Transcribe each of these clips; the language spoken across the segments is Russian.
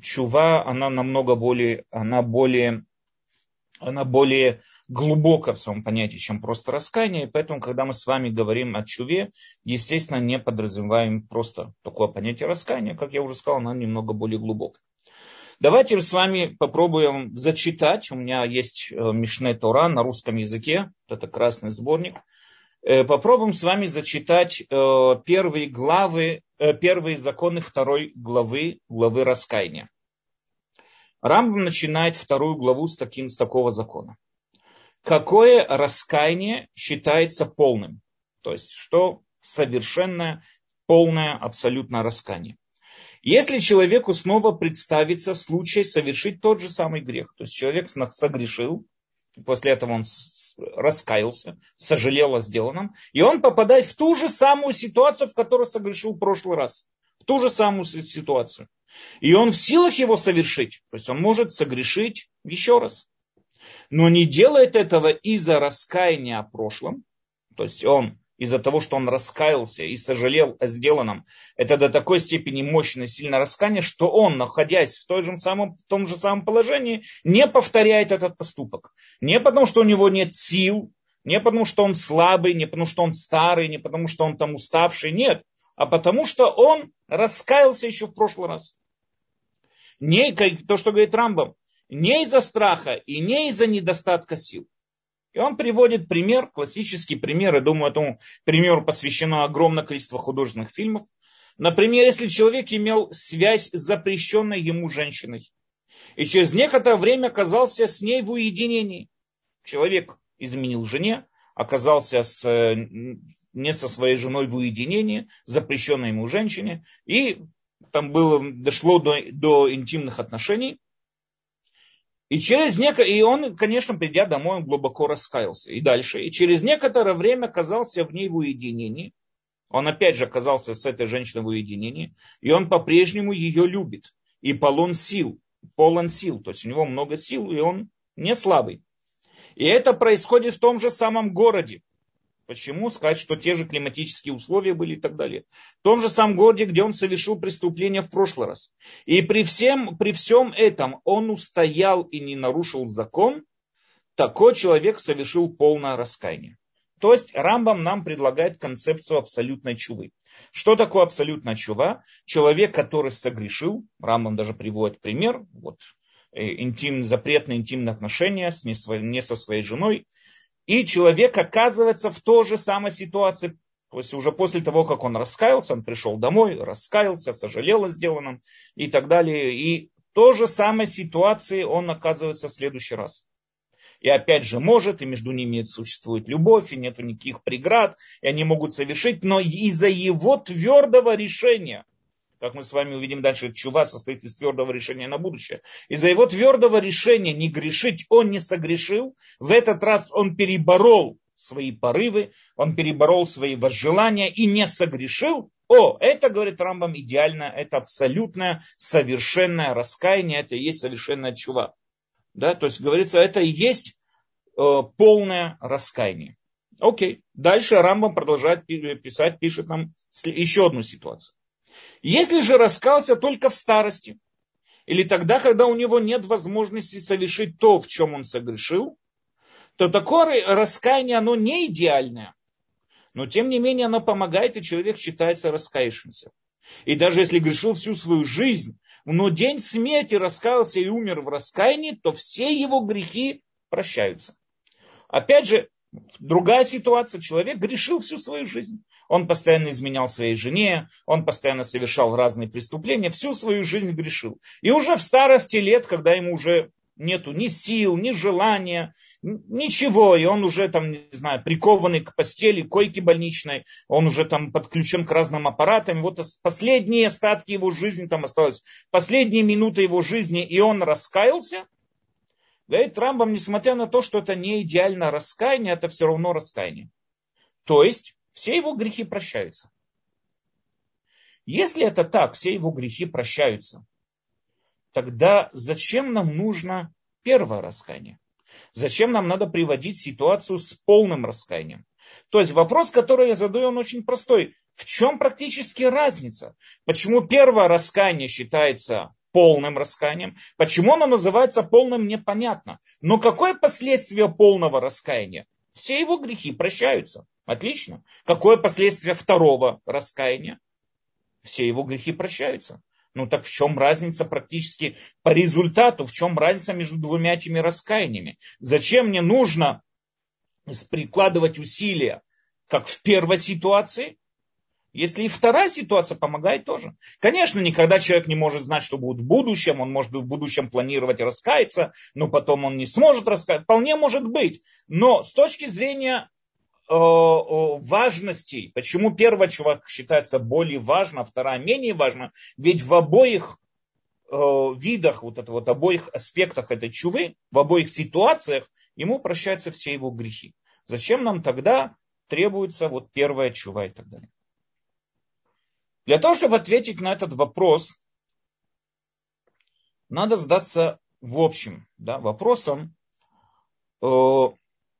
чува, она намного более, она более, она более глубоко в своем понятии, чем просто раскаяние. И поэтому, когда мы с вами говорим о чуве, естественно, не подразумеваем просто такое понятие раскаяния. Как я уже сказал, оно немного более глубокое. Давайте с вами попробуем зачитать. У меня есть э, Мишне Тора на русском языке. Это красный сборник. Э, попробуем с вами зачитать э, первые главы, первые законы второй главы, главы раскаяния. Рамбам начинает вторую главу с, таким, с такого закона какое раскаяние считается полным. То есть, что совершенное, полное, абсолютно раскаяние. Если человеку снова представится случай совершить тот же самый грех, то есть человек согрешил, после этого он раскаялся, сожалел о сделанном, и он попадает в ту же самую ситуацию, в которой согрешил в прошлый раз. В ту же самую ситуацию. И он в силах его совершить, то есть он может согрешить еще раз но не делает этого из-за раскаяния о прошлом, то есть он из-за того, что он раскаялся и сожалел о сделанном, это до такой степени мощное, сильное раскаяние, что он, находясь в, той же самом, в том же самом положении, не повторяет этот поступок. Не потому, что у него нет сил, не потому, что он слабый, не потому, что он старый, не потому, что он там уставший, нет, а потому, что он раскаялся еще в прошлый раз. Не, то, что говорит Рамбам, не из-за страха и не из-за недостатка сил. И он приводит пример, классический пример, я думаю, этому примеру посвящено огромное количество художественных фильмов. Например, если человек имел связь с запрещенной ему женщиной, и через некоторое время оказался с ней в уединении. Человек изменил жене, оказался с, не со своей женой в уединении, запрещенной ему женщине, и там было, дошло до, до интимных отношений. И через неко... и он, конечно, придя домой, он глубоко раскаялся. И дальше. И через некоторое время оказался в ней в уединении. Он опять же оказался с этой женщиной в уединении. И он по-прежнему ее любит. И полон сил. Полон сил. То есть у него много сил, и он не слабый. И это происходит в том же самом городе. Почему? Сказать, что те же климатические условия были и так далее. В том же самом городе, где он совершил преступление в прошлый раз. И при, всем, при всем этом он устоял и не нарушил закон, такой человек совершил полное раскаяние. То есть Рамбам нам предлагает концепцию абсолютной чувы. Что такое абсолютная чува? Человек, который согрешил, Рамбам даже приводит пример, вот, э, интим, запретные интимные отношения не со своей женой, и человек оказывается в той же самой ситуации. То есть уже после того, как он раскаялся, он пришел домой, раскаялся, сожалел о сделанном и так далее. И той же самой ситуации он оказывается в следующий раз. И опять же может, и между ними существует любовь, и нет никаких преград, и они могут совершить, но из-за его твердого решения – как мы с вами увидим дальше, чува состоит из твердого решения на будущее. Из-за его твердого решения не грешить он не согрешил. В этот раз он переборол свои порывы, он переборол свои возжелания и не согрешил. О, это, говорит Рамбам, идеально, это абсолютное, совершенное раскаяние, это и есть совершенная чува. Да, то есть, говорится, это и есть э, полное раскаяние. Окей. Дальше Рамбам продолжает писать, пишет нам еще одну ситуацию. Если же раскался только в старости, или тогда, когда у него нет возможности совершить то, в чем он согрешил, то такое раскаяние, оно не идеальное. Но тем не менее оно помогает, и человек считается раскаявшимся. И даже если грешил всю свою жизнь, но день смерти раскаялся и умер в раскаянии, то все его грехи прощаются. Опять же, другая ситуация. Человек грешил всю свою жизнь. Он постоянно изменял своей жене, он постоянно совершал разные преступления, всю свою жизнь грешил. И уже в старости лет, когда ему уже нету ни сил, ни желания, ничего, и он уже там, не знаю, прикованный к постели, койке больничной, он уже там подключен к разным аппаратам, вот последние остатки его жизни там осталось, последние минуты его жизни, и он раскаялся, говорит Рамбам, несмотря на то, что это не идеально раскаяние, это все равно раскаяние. То есть, все его грехи прощаются. Если это так, все его грехи прощаются, тогда зачем нам нужно первое раскаяние? Зачем нам надо приводить ситуацию с полным раскаянием? То есть вопрос, который я задаю, он очень простой. В чем практически разница? Почему первое раскаяние считается полным раскаянием. Почему оно называется полным, непонятно. Но какое последствие полного раскаяния? Все его грехи прощаются. Отлично. Какое последствие второго раскаяния? Все его грехи прощаются. Ну так в чем разница практически по результату, в чем разница между двумя этими раскаяниями? Зачем мне нужно прикладывать усилия, как в первой ситуации, если и вторая ситуация помогает тоже. Конечно, никогда человек не может знать, что будет в будущем, он может в будущем планировать раскаяться, но потом он не сможет раскаяться. Вполне может быть. Но с точки зрения э, важности, почему первый чувак считается более важным, а вторая менее важна, ведь в обоих э, видах, вот это вот обоих аспектах этой чувы, в обоих ситуациях, ему прощаются все его грехи. Зачем нам тогда требуется вот первая чува и так далее? Для того, чтобы ответить на этот вопрос, надо задаться в общем да, вопросом, э,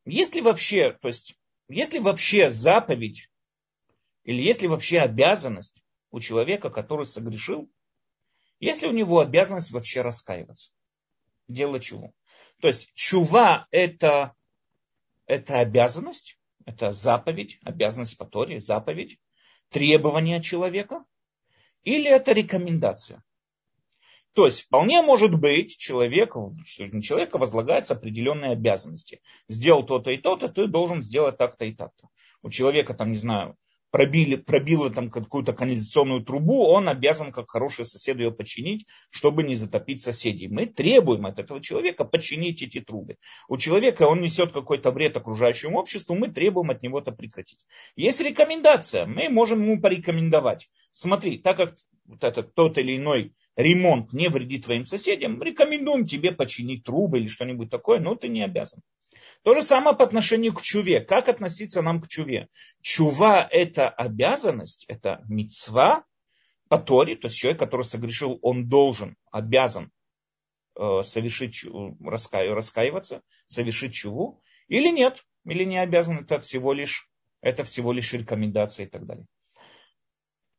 есть ли вообще, то есть, есть ли вообще заповедь или есть ли вообще обязанность у человека, который согрешил, есть ли у него обязанность вообще раскаиваться? Дело чего? То есть чува это, это обязанность, это заповедь, обязанность по Торе, заповедь, требование человека, или это рекомендация. То есть вполне может быть человеку, на человека возлагаются определенные обязанности. Сделал то-то и то-то, ты должен сделать так-то и так-то. У человека там, не знаю, пробили, пробило там какую-то канализационную трубу, он обязан, как хороший сосед, ее починить, чтобы не затопить соседей. Мы требуем от этого человека починить эти трубы. У человека он несет какой-то вред окружающему обществу, мы требуем от него это прекратить. Есть рекомендация, мы можем ему порекомендовать. Смотри, так как вот этот тот или иной ремонт не вредит твоим соседям, рекомендуем тебе починить трубы или что-нибудь такое, но ты не обязан. То же самое по отношению к чуве. Как относиться нам к чуве? Чува – это обязанность, это мецва по Торе, то есть человек, который согрешил, он должен, обязан э, совершить, раскаив, раскаиваться, совершить чуву, или нет, или не обязан, это всего лишь, это всего лишь рекомендация и так далее.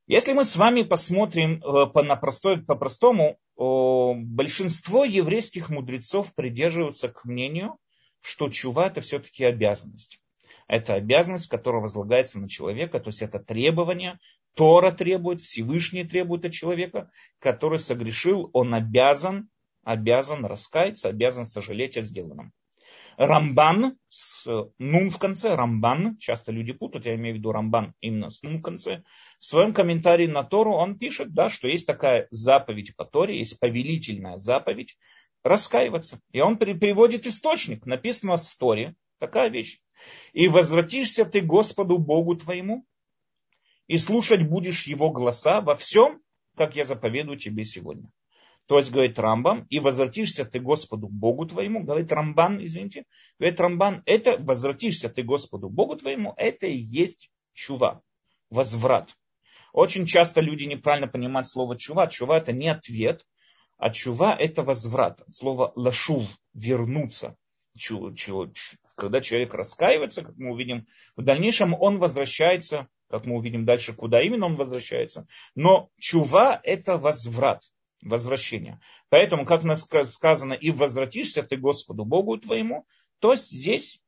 Если мы с вами посмотрим э, по, на простой, по-простому, большинство еврейских мудрецов придерживаются к мнению, что чува это все-таки обязанность. Это обязанность, которая возлагается на человека, то есть это требование. Тора требует, Всевышний требует от человека, который согрешил, он обязан, обязан раскаяться, обязан сожалеть о сделанном. Рамбан с нун в конце, Рамбан, часто люди путают, я имею в виду Рамбан именно с нун в конце, в своем комментарии на Тору он пишет, да, что есть такая заповедь по Торе, есть повелительная заповедь, раскаиваться. И он приводит источник, написано в Торе, такая вещь. И возвратишься ты Господу Богу твоему, и слушать будешь его голоса во всем, как я заповедую тебе сегодня. То есть, говорит Рамбам, и возвратишься ты Господу Богу твоему, говорит Рамбан, извините, говорит Рамбан, это возвратишься ты Господу Богу твоему, это и есть чува, возврат. Очень часто люди неправильно понимают слово чува. Чува это не ответ, а чува это возврат. Слово лашув, вернуться. Чу, чу, когда человек раскаивается, как мы увидим, в дальнейшем он возвращается, как мы увидим дальше, куда именно он возвращается. Но чува это возврат, возвращение. Поэтому, как нас сказано, и возвратишься ты Господу Богу твоему, то здесь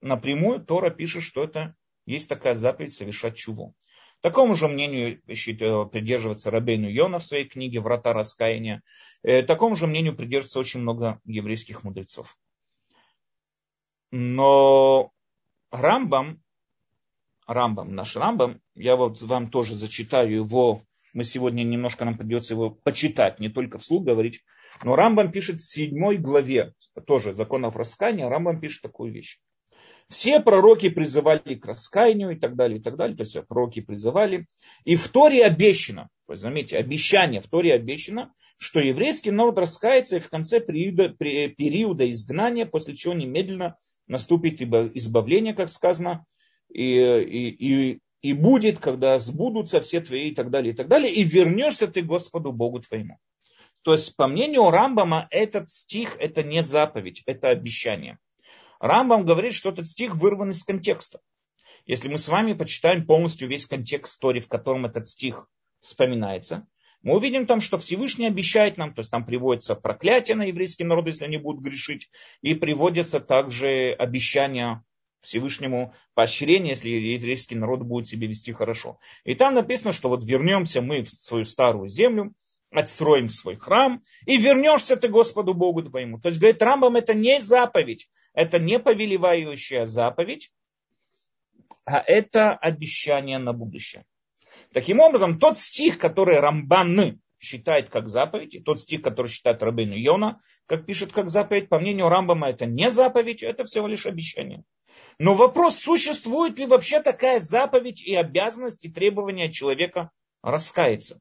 напрямую Тора пишет, что это есть такая заповедь совершать чуву. Такому же мнению придерживается Рабейну Йона в своей книге «Врата раскаяния». Э, такому же мнению придерживается очень много еврейских мудрецов. Но Рамбам, Рамбам, наш Рамбам, я вот вам тоже зачитаю его, мы сегодня немножко нам придется его почитать, не только вслух говорить, но Рамбам пишет в седьмой главе, тоже законов раскаяния, Рамбам пишет такую вещь. Все пророки призывали к раскаянию и так далее, и так далее. То есть пророки призывали. И в Торе обещано, то есть, заметьте, обещание в Торе обещано, что еврейский народ раскается и в конце периода, периода изгнания, после чего немедленно наступит избавление, как сказано, и, и, и, и будет, когда сбудутся все твои и так далее, и так далее, и вернешься ты Господу Богу твоему. То есть, по мнению Рамбама, этот стих это не заповедь, это обещание. Рамбам говорит, что этот стих вырван из контекста. Если мы с вами почитаем полностью весь контекст истории, в котором этот стих вспоминается, мы увидим там, что Всевышний обещает нам, то есть там приводится проклятие на еврейский народ, если они будут грешить, и приводятся также обещания Всевышнему поощрение, если еврейский народ будет себя вести хорошо. И там написано, что вот вернемся мы в свою старую землю, отстроим свой храм, и вернешься ты Господу Богу твоему. То есть, говорит Рамбам, это не заповедь, это не повелевающая заповедь, а это обещание на будущее. Таким образом, тот стих, который Рамбан считает как заповедь, и тот стих, который считает Рабейну Йона, как пишет как заповедь, по мнению Рамбама, это не заповедь, это всего лишь обещание. Но вопрос, существует ли вообще такая заповедь и обязанность и требования человека раскаяться.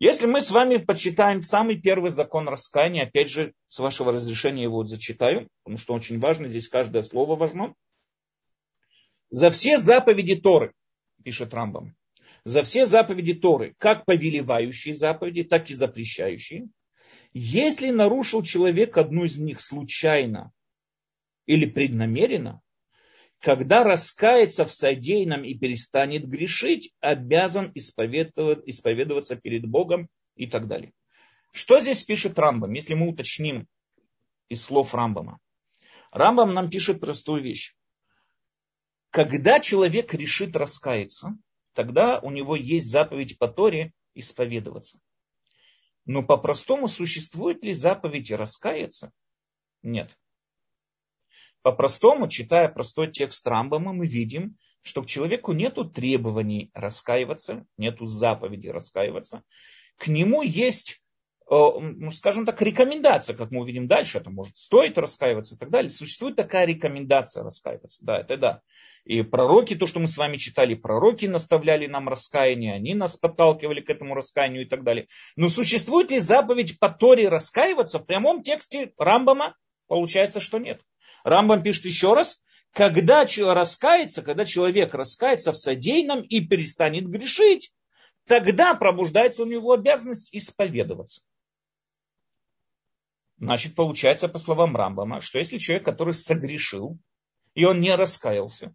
Если мы с вами почитаем самый первый закон раскаяния, опять же, с вашего разрешения его зачитаю, потому что очень важно, здесь каждое слово важно. За все заповеди Торы, пишет Рамбам, за все заповеди Торы, как повелевающие заповеди, так и запрещающие, если нарушил человек одну из них случайно или преднамеренно, когда раскается в содеянном и перестанет грешить, обязан исповедоваться перед Богом и так далее. Что здесь пишет Рамбам, если мы уточним из слов Рамбама? Рамбам нам пишет простую вещь. Когда человек решит раскаяться, тогда у него есть заповедь по Торе исповедоваться. Но по-простому существует ли заповедь раскаяться? Нет. По-простому, читая простой текст Рамбама, мы видим, что к человеку нет требований раскаиваться, нет заповеди раскаиваться. К нему есть, э, ну, скажем так, рекомендация, как мы увидим дальше, это может стоит раскаиваться и так далее. Существует такая рекомендация раскаиваться, да, это да. И пророки, то, что мы с вами читали, пророки наставляли нам раскаяние, они нас подталкивали к этому раскаянию и так далее. Но существует ли заповедь по Торе раскаиваться в прямом тексте Рамбама? Получается, что нет. Рамбам пишет еще раз, когда раскается, когда человек раскается в содеянном и перестанет грешить, тогда пробуждается у него обязанность исповедоваться. Значит, получается, по словам Рамбама, что если человек, который согрешил, и он не раскаялся,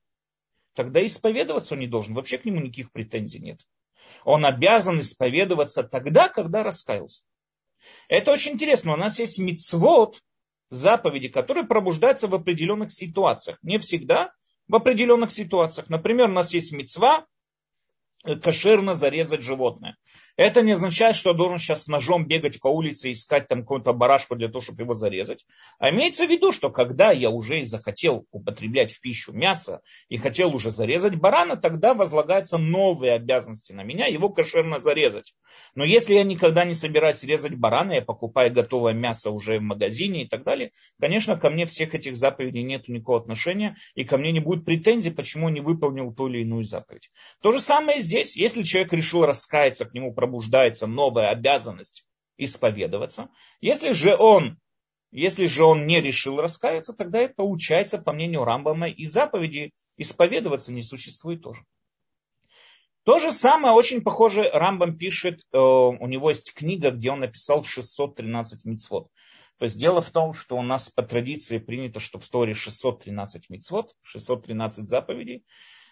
тогда исповедоваться он не должен. Вообще к нему никаких претензий нет. Он обязан исповедоваться тогда, когда раскаялся. Это очень интересно. У нас есть мицвод, заповеди, которые пробуждаются в определенных ситуациях. Не всегда, в определенных ситуациях. Например, у нас есть мецва Э, кошерно зарезать животное. Это не означает, что я должен сейчас ножом бегать по улице и искать там какую-то барашку для того, чтобы его зарезать. А имеется в виду, что когда я уже захотел употреблять в пищу мясо и хотел уже зарезать барана, тогда возлагаются новые обязанности на меня его кошерно зарезать. Но если я никогда не собираюсь резать барана, я покупаю готовое мясо уже в магазине и так далее, конечно, ко мне всех этих заповедей нет никакого отношения, и ко мне не будет претензий, почему не выполнил ту или иную заповедь. То же самое здесь. Если человек решил раскаяться, к нему пробуждается новая обязанность исповедоваться. Если же он если же он не решил раскаяться, тогда это получается, по мнению Рамбама, и заповеди исповедоваться не существует тоже. То же самое, очень похоже, Рамбам пишет, э, у него есть книга, где он написал 613 мицвод. То есть дело в том, что у нас по традиции принято, что в Торе 613 мицвод, 613 заповедей.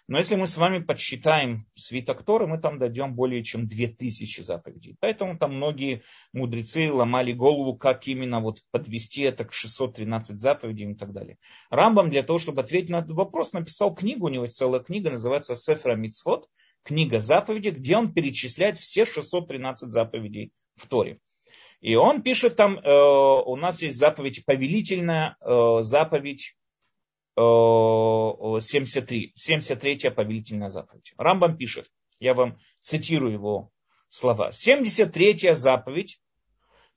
Но если мы с вами подсчитаем свиток Торы, мы там дойдем более чем 2000 заповедей. Поэтому там многие мудрецы ломали голову, как именно вот подвести это к 613 заповедей и так далее. Рамбам для того, чтобы ответить на этот вопрос, написал книгу, у него есть целая книга, называется Сефра Мицвод, книга заповедей, где он перечисляет все 613 заповедей в Торе. И он пишет там, э, у нас есть заповедь повелительная, э, заповедь 73, 73 повелительная заповедь. Рамбам пишет, я вам цитирую его слова. 73 заповедь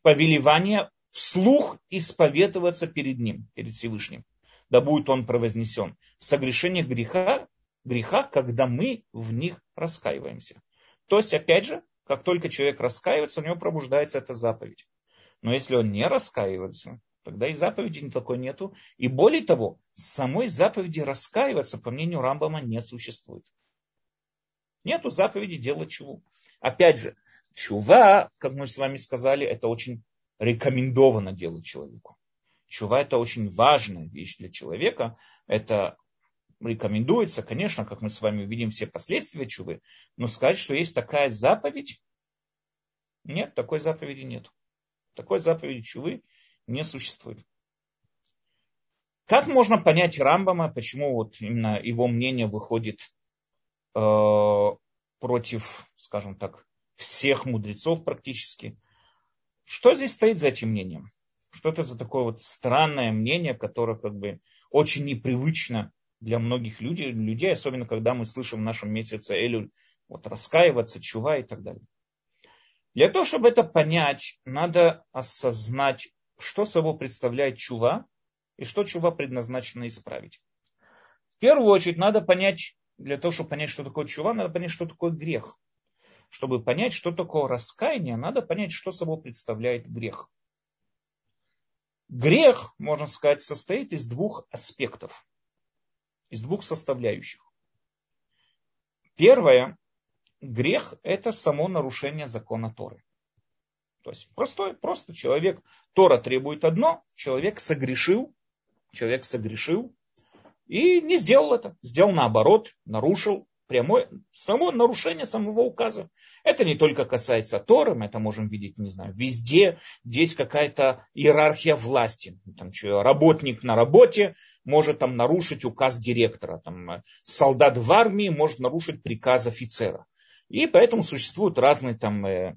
повелевание вслух исповедоваться перед ним, перед Всевышним. Да будет он провознесен. В согрешениях греха, грехах, когда мы в них раскаиваемся. То есть, опять же, как только человек раскаивается, у него пробуждается эта заповедь. Но если он не раскаивается, Тогда и заповеди такой нету. И более того, самой заповеди раскаиваться, по мнению Рамбама, не существует. Нету заповеди делать чуву. Опять же, чува, как мы с вами сказали, это очень рекомендовано делать человеку. Чува это очень важная вещь для человека. Это рекомендуется, конечно, как мы с вами увидим все последствия чувы, но сказать, что есть такая заповедь, Нет, такой заповеди нет. Такой заповеди чувы не существует. Как можно понять Рамбама, почему вот именно его мнение выходит э, против, скажем так, всех мудрецов практически? Что здесь стоит за этим мнением? Что это за такое вот странное мнение, которое как бы очень непривычно для многих людей, людей особенно когда мы слышим в нашем месяце Элюль вот, раскаиваться, чува и так далее. Для того, чтобы это понять, надо осознать, что собой представляет чува и что чува предназначена исправить. В первую очередь надо понять, для того, чтобы понять, что такое чува, надо понять, что такое грех. Чтобы понять, что такое раскаяние, надо понять, что собой представляет грех. Грех, можно сказать, состоит из двух аспектов, из двух составляющих. Первое, грех – это само нарушение закона Торы. То есть простой, просто человек, Тора требует одно, человек согрешил, человек согрешил и не сделал это, сделал наоборот, нарушил прямое, само нарушение самого указа. Это не только касается Торы, мы это можем видеть, не знаю, везде, здесь какая-то иерархия власти. Там, что, работник на работе может там нарушить указ директора, там, солдат в армии может нарушить приказ офицера. И поэтому существуют разные там э,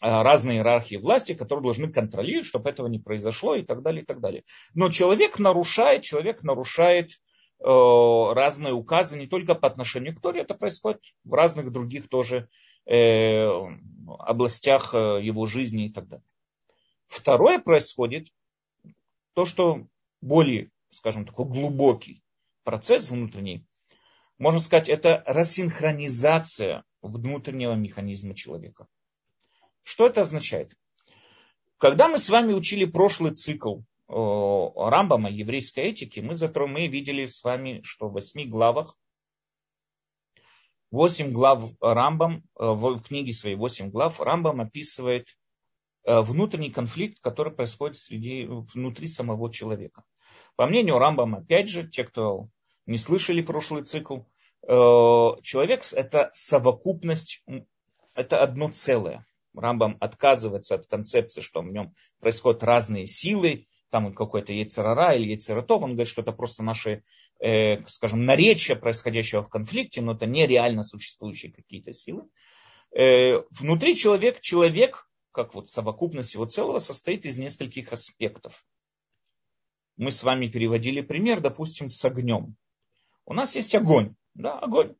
разные иерархии власти, которые должны контролировать, чтобы этого не произошло и так далее, и так далее. Но человек нарушает, человек нарушает Э, разные указы не только по отношению к Торе, это происходит в разных других тоже э, областях э, его жизни и так далее. Второе происходит то, что более, скажем, такой глубокий процесс внутренний, можно сказать, это рассинхронизация внутреннего механизма человека. Что это означает? Когда мы с вами учили прошлый цикл Рамбама, еврейской этики, мы, затро, мы видели с вами, что в восьми главах, восемь глав Рамбам, э, в книге своей восемь глав, Рамбам описывает э, внутренний конфликт, который происходит среди, внутри самого человека. По мнению Рамбама, опять же, те, кто не слышали прошлый цикл, э, человек – это совокупность, это одно целое. Рамбам отказывается от концепции, что в нем происходят разные силы, там какой-то яйцерара или яйцератов, он говорит, что это просто наши, э, скажем, наречия происходящего в конфликте, но это не реально существующие какие-то силы. Э, внутри человек, человек, как вот совокупность его целого, состоит из нескольких аспектов. Мы с вами переводили пример, допустим, с огнем. У нас есть огонь, да, огонь.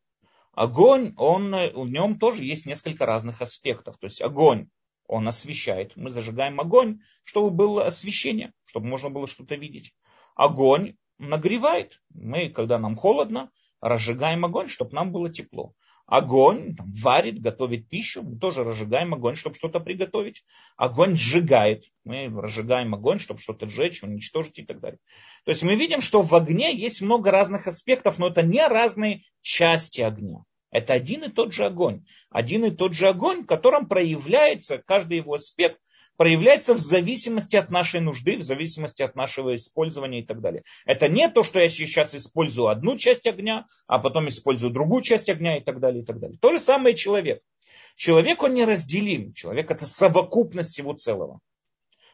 Огонь, он, в нем тоже есть несколько разных аспектов. То есть огонь он освещает. Мы зажигаем огонь, чтобы было освещение, чтобы можно было что-то видеть. Огонь нагревает. Мы, когда нам холодно, разжигаем огонь, чтобы нам было тепло. Огонь варит, готовит пищу, мы тоже разжигаем огонь, чтобы что-то приготовить. Огонь сжигает, мы разжигаем огонь, чтобы что-то сжечь, уничтожить и так далее. То есть мы видим, что в огне есть много разных аспектов, но это не разные части огня. Это один и тот же огонь. Один и тот же огонь, в котором проявляется, каждый его аспект проявляется в зависимости от нашей нужды, в зависимости от нашего использования и так далее. Это не то, что я сейчас использую одну часть огня, а потом использую другую часть огня и так далее. И так далее. То же самое человек. Человек, он неразделим. Человек это совокупность всего целого.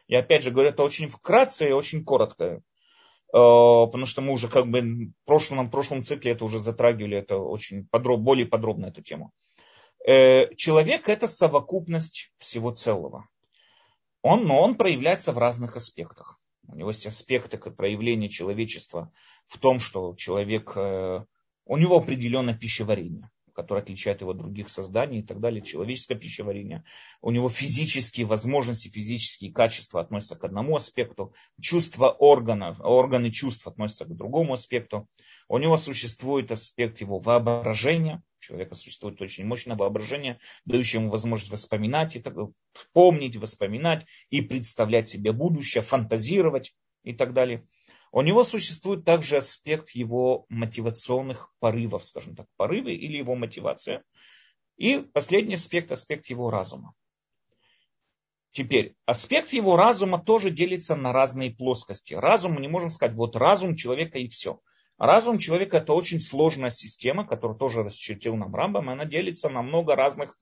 Я опять же говорю, это очень вкратце и очень коротко. Э, потому что мы уже как бы в прошлом, в прошлом цикле это уже затрагивали, это очень подроб, более подробно эту тему. Э, человек это совокупность всего целого. Он, но он проявляется в разных аспектах. У него есть аспекты проявления человечества в том, что человек, э, у него определенное пищеварение который отличает его от других созданий и так далее, человеческое пищеварение. У него физические возможности, физические качества относятся к одному аспекту, чувства органов, органы чувств относятся к другому аспекту. У него существует аспект его воображения, человека существует очень мощное воображение, дающее ему возможность воспоминать, и так, помнить, воспоминать и представлять себе будущее, фантазировать и так далее. У него существует также аспект его мотивационных порывов, скажем так, порывы или его мотивация. И последний аспект, аспект его разума. Теперь, аспект его разума тоже делится на разные плоскости. Разум, мы не можем сказать, вот разум человека и все. Разум человека это очень сложная система, которую тоже расчертил нам Рамбам, она делится на много разных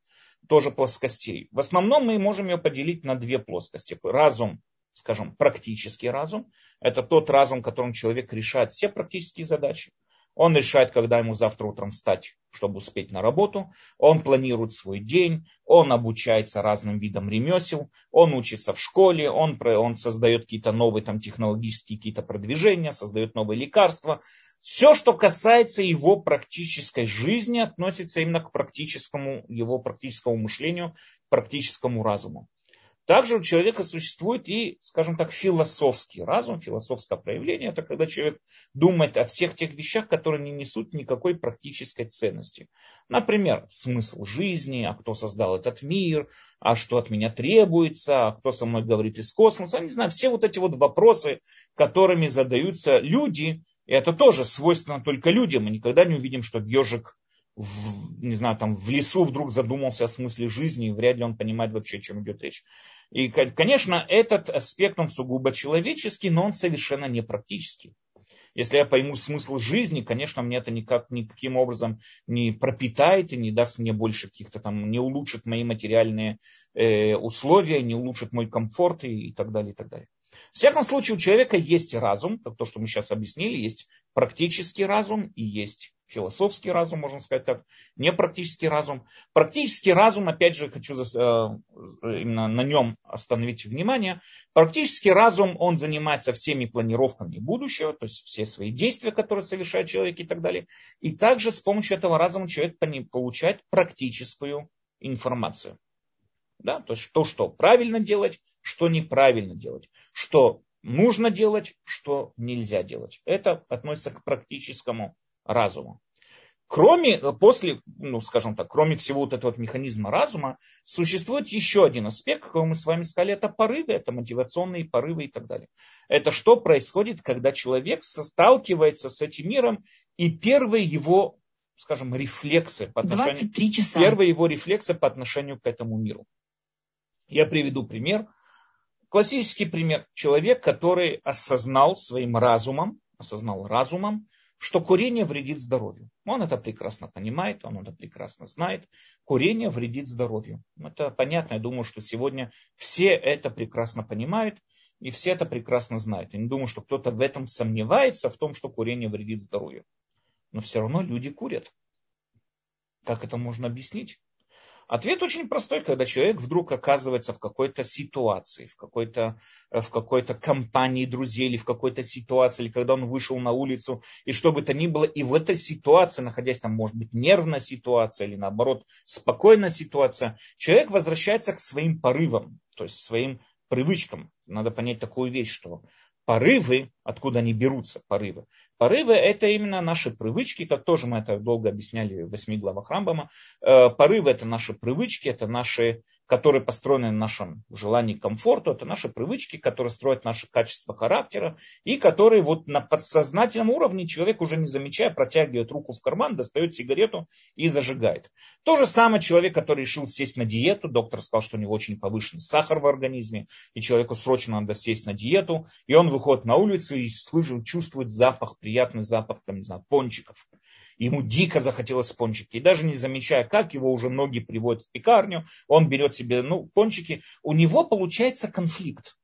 тоже плоскостей. В основном мы можем ее поделить на две плоскости. Разум, скажем, практический разум. Это тот разум, которым человек решает все практические задачи. Он решает, когда ему завтра утром встать, чтобы успеть на работу. Он планирует свой день, он обучается разным видам ремесел, он учится в школе, он, он создает какие-то новые там, технологические какие-то продвижения, создает новые лекарства. Все, что касается его практической жизни, относится именно к практическому, его практическому мышлению, практическому разуму. Также у человека существует и, скажем так, философский разум, философское проявление. Это когда человек думает о всех тех вещах, которые не несут никакой практической ценности. Например, смысл жизни, а кто создал этот мир, а что от меня требуется, а кто со мной говорит из космоса. Не знаю, все вот эти вот вопросы, которыми задаются люди, и это тоже свойственно только людям. Мы никогда не увидим, что ежик в, не знаю, там в лесу вдруг задумался о смысле жизни, и вряд ли он понимает вообще, о чем идет речь. И, конечно, этот аспект, он сугубо человеческий, но он совершенно не практический. Если я пойму смысл жизни, конечно, мне это никак, никаким образом не пропитает и не даст мне больше каких-то там, не улучшит мои материальные э, условия, не улучшит мой комфорт и, и так далее, и так далее. В всяком случае, у человека есть разум, как то, что мы сейчас объяснили, есть практический разум и есть философский разум, можно сказать так, не практический разум. Практический разум, опять же, хочу э, именно на нем остановить внимание. Практический разум, он занимается всеми планировками будущего, то есть все свои действия, которые совершает человек и так далее. И также с помощью этого разума человек получает практическую информацию. Да? То есть то, что правильно делать, что неправильно делать, что нужно делать, что нельзя делать. Это относится к практическому разуму. Кроме, после, ну, скажем так, кроме всего вот этого вот механизма разума, существует еще один аспект, который мы с вами сказали, это порывы, это мотивационные порывы и так далее. Это что происходит, когда человек сталкивается с этим миром, и первые его, скажем, рефлексы по отношению, 23 часа. первые его рефлексы по отношению к этому миру. Я приведу пример. Классический пример. Человек, который осознал своим разумом, осознал разумом, что курение вредит здоровью. Он это прекрасно понимает, он это прекрасно знает. Курение вредит здоровью. Это понятно, я думаю, что сегодня все это прекрасно понимают и все это прекрасно знают. Я не думаю, что кто-то в этом сомневается, в том, что курение вредит здоровью. Но все равно люди курят. Как это можно объяснить? Ответ очень простой, когда человек вдруг оказывается в какой-то ситуации, в какой-то, э, в какой-то компании друзей или в какой-то ситуации, или когда он вышел на улицу, и что бы то ни было, и в этой ситуации, находясь там, может быть, нервная ситуация или наоборот спокойная ситуация, человек возвращается к своим порывам, то есть своим привычкам. Надо понять такую вещь, что порывы, откуда они берутся, порывы. Порывы – это именно наши привычки, как тоже мы это долго объясняли в восьми главах Рамбама. Э, порывы – это наши привычки, это наши которые построены на нашем желании комфорту, это наши привычки, которые строят наше качество характера и которые вот на подсознательном уровне человек уже не замечая протягивает руку в карман, достает сигарету и зажигает. То же самое человек, который решил сесть на диету, доктор сказал, что у него очень повышенный сахар в организме, и человеку срочно надо сесть на диету, и он выходит на улицу и слышит, чувствует запах, приятный запах, там, не знаю, пончиков. Ему дико захотелось пончики. И даже не замечая, как его уже ноги приводят в пекарню, он берет себе ну, пончики. У него получается конфликт.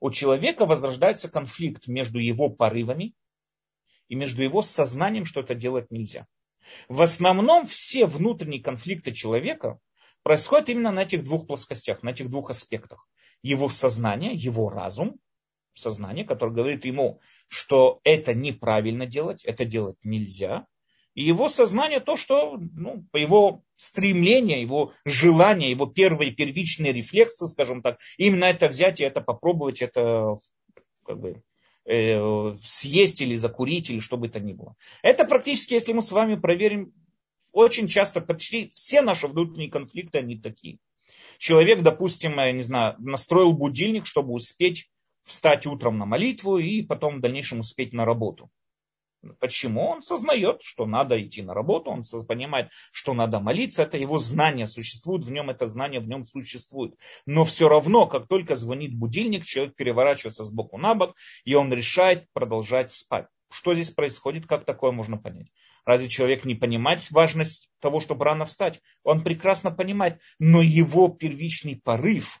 У человека возрождается конфликт между его порывами и между его сознанием, что это делать нельзя. В основном все внутренние конфликты человека происходят именно на этих двух плоскостях, на этих двух аспектах. Его сознание, его разум, сознание, которое говорит ему, что это неправильно делать, это делать нельзя. И его сознание то, что ну, его стремление, его желание, его первые первичные рефлексы, скажем так, именно это взять и это попробовать, это как бы э, съесть или закурить, или что бы то ни было. Это практически, если мы с вами проверим, очень часто почти все наши внутренние конфликты, они такие. Человек, допустим, я не знаю, настроил будильник, чтобы успеть встать утром на молитву и потом в дальнейшем успеть на работу. Почему? Он сознает, что надо идти на работу, он понимает, что надо молиться, это его знание существует, в нем это знание в нем существует. Но все равно, как только звонит будильник, человек переворачивается с боку на бок, и он решает продолжать спать. Что здесь происходит, как такое можно понять? Разве человек не понимает важность того, чтобы рано встать? Он прекрасно понимает, но его первичный порыв,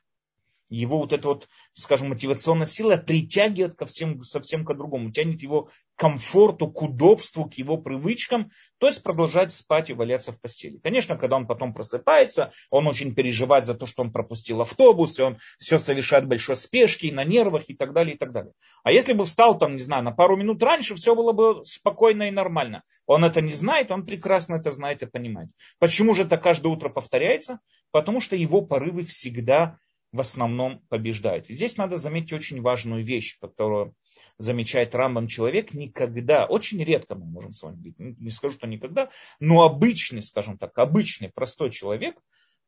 его вот эта вот, скажем, мотивационная сила притягивает ко всем, совсем к другому, тянет его к комфорту, к удобству, к его привычкам, то есть продолжать спать и валяться в постели. Конечно, когда он потом просыпается, он очень переживает за то, что он пропустил автобус, и он все совершает большой спешки, на нервах и так далее, и так далее. А если бы встал там, не знаю, на пару минут раньше, все было бы спокойно и нормально. Он это не знает, он прекрасно это знает и понимает. Почему же это каждое утро повторяется? Потому что его порывы всегда в основном побеждают. И здесь надо заметить очень важную вещь, которую замечает Рамбам человек никогда, очень редко мы можем с вами видеть, не скажу, что никогда, но обычный, скажем так, обычный, простой человек,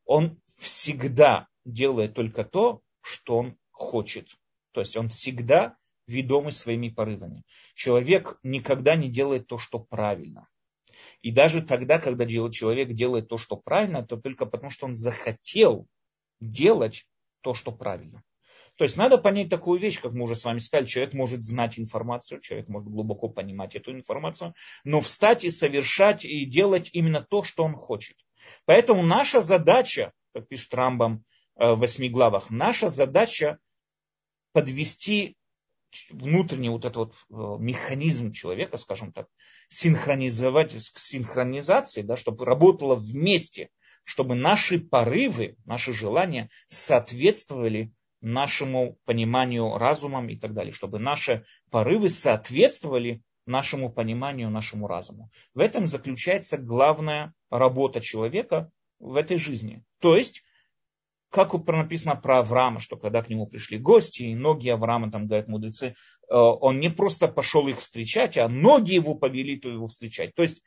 он всегда делает только то, что он хочет. То есть он всегда ведомый своими порывами. Человек никогда не делает то, что правильно. И даже тогда, когда человек делает то, что правильно, то только потому, что он захотел делать то, что правильно. То есть надо понять такую вещь, как мы уже с вами сказали, человек может знать информацию, человек может глубоко понимать эту информацию, но встать и совершать и делать именно то, что он хочет. Поэтому наша задача, как пишет Рамбам э, в восьми главах, наша задача подвести внутренний вот этот вот э, механизм человека, скажем так, синхронизовать к синхронизации, да, чтобы работало вместе чтобы наши порывы, наши желания соответствовали нашему пониманию разумом и так далее, чтобы наши порывы соответствовали нашему пониманию, нашему разуму. В этом заключается главная работа человека в этой жизни. То есть, как написано про Авраама, что когда к нему пришли гости, и ноги Авраама, там говорят мудрецы, э, он не просто пошел их встречать, а ноги его повели его встречать. То есть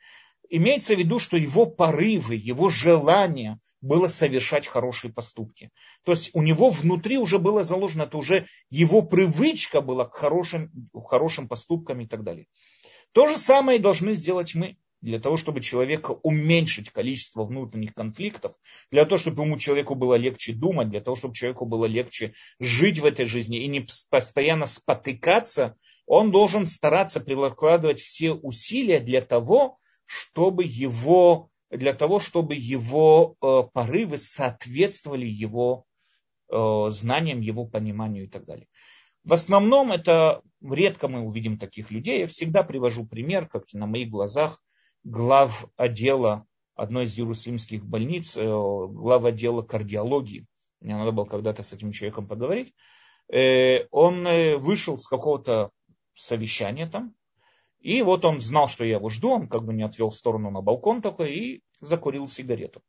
имеется в виду, что его порывы, его желание было совершать хорошие поступки. То есть у него внутри уже было заложено, это уже его привычка была к хорошим, хорошим поступкам и так далее. То же самое должны сделать мы для того, чтобы человека уменьшить количество внутренних конфликтов, для того, чтобы ему человеку было легче думать, для того, чтобы человеку было легче жить в этой жизни и не постоянно спотыкаться, он должен стараться прикладывать все усилия для того, чтобы его, для того, чтобы его э, порывы соответствовали его э, знаниям, его пониманию и так далее. В основном это редко мы увидим таких людей. Я всегда привожу пример, как на моих глазах, глав отдела одной из иерусалимских больниц, э, глав отдела кардиологии. Мне надо было когда-то с этим человеком поговорить. Он вышел с какого-то совещания там, и вот он знал, что я его жду, он как бы не отвел в сторону на балкон такой и закурил сигарету.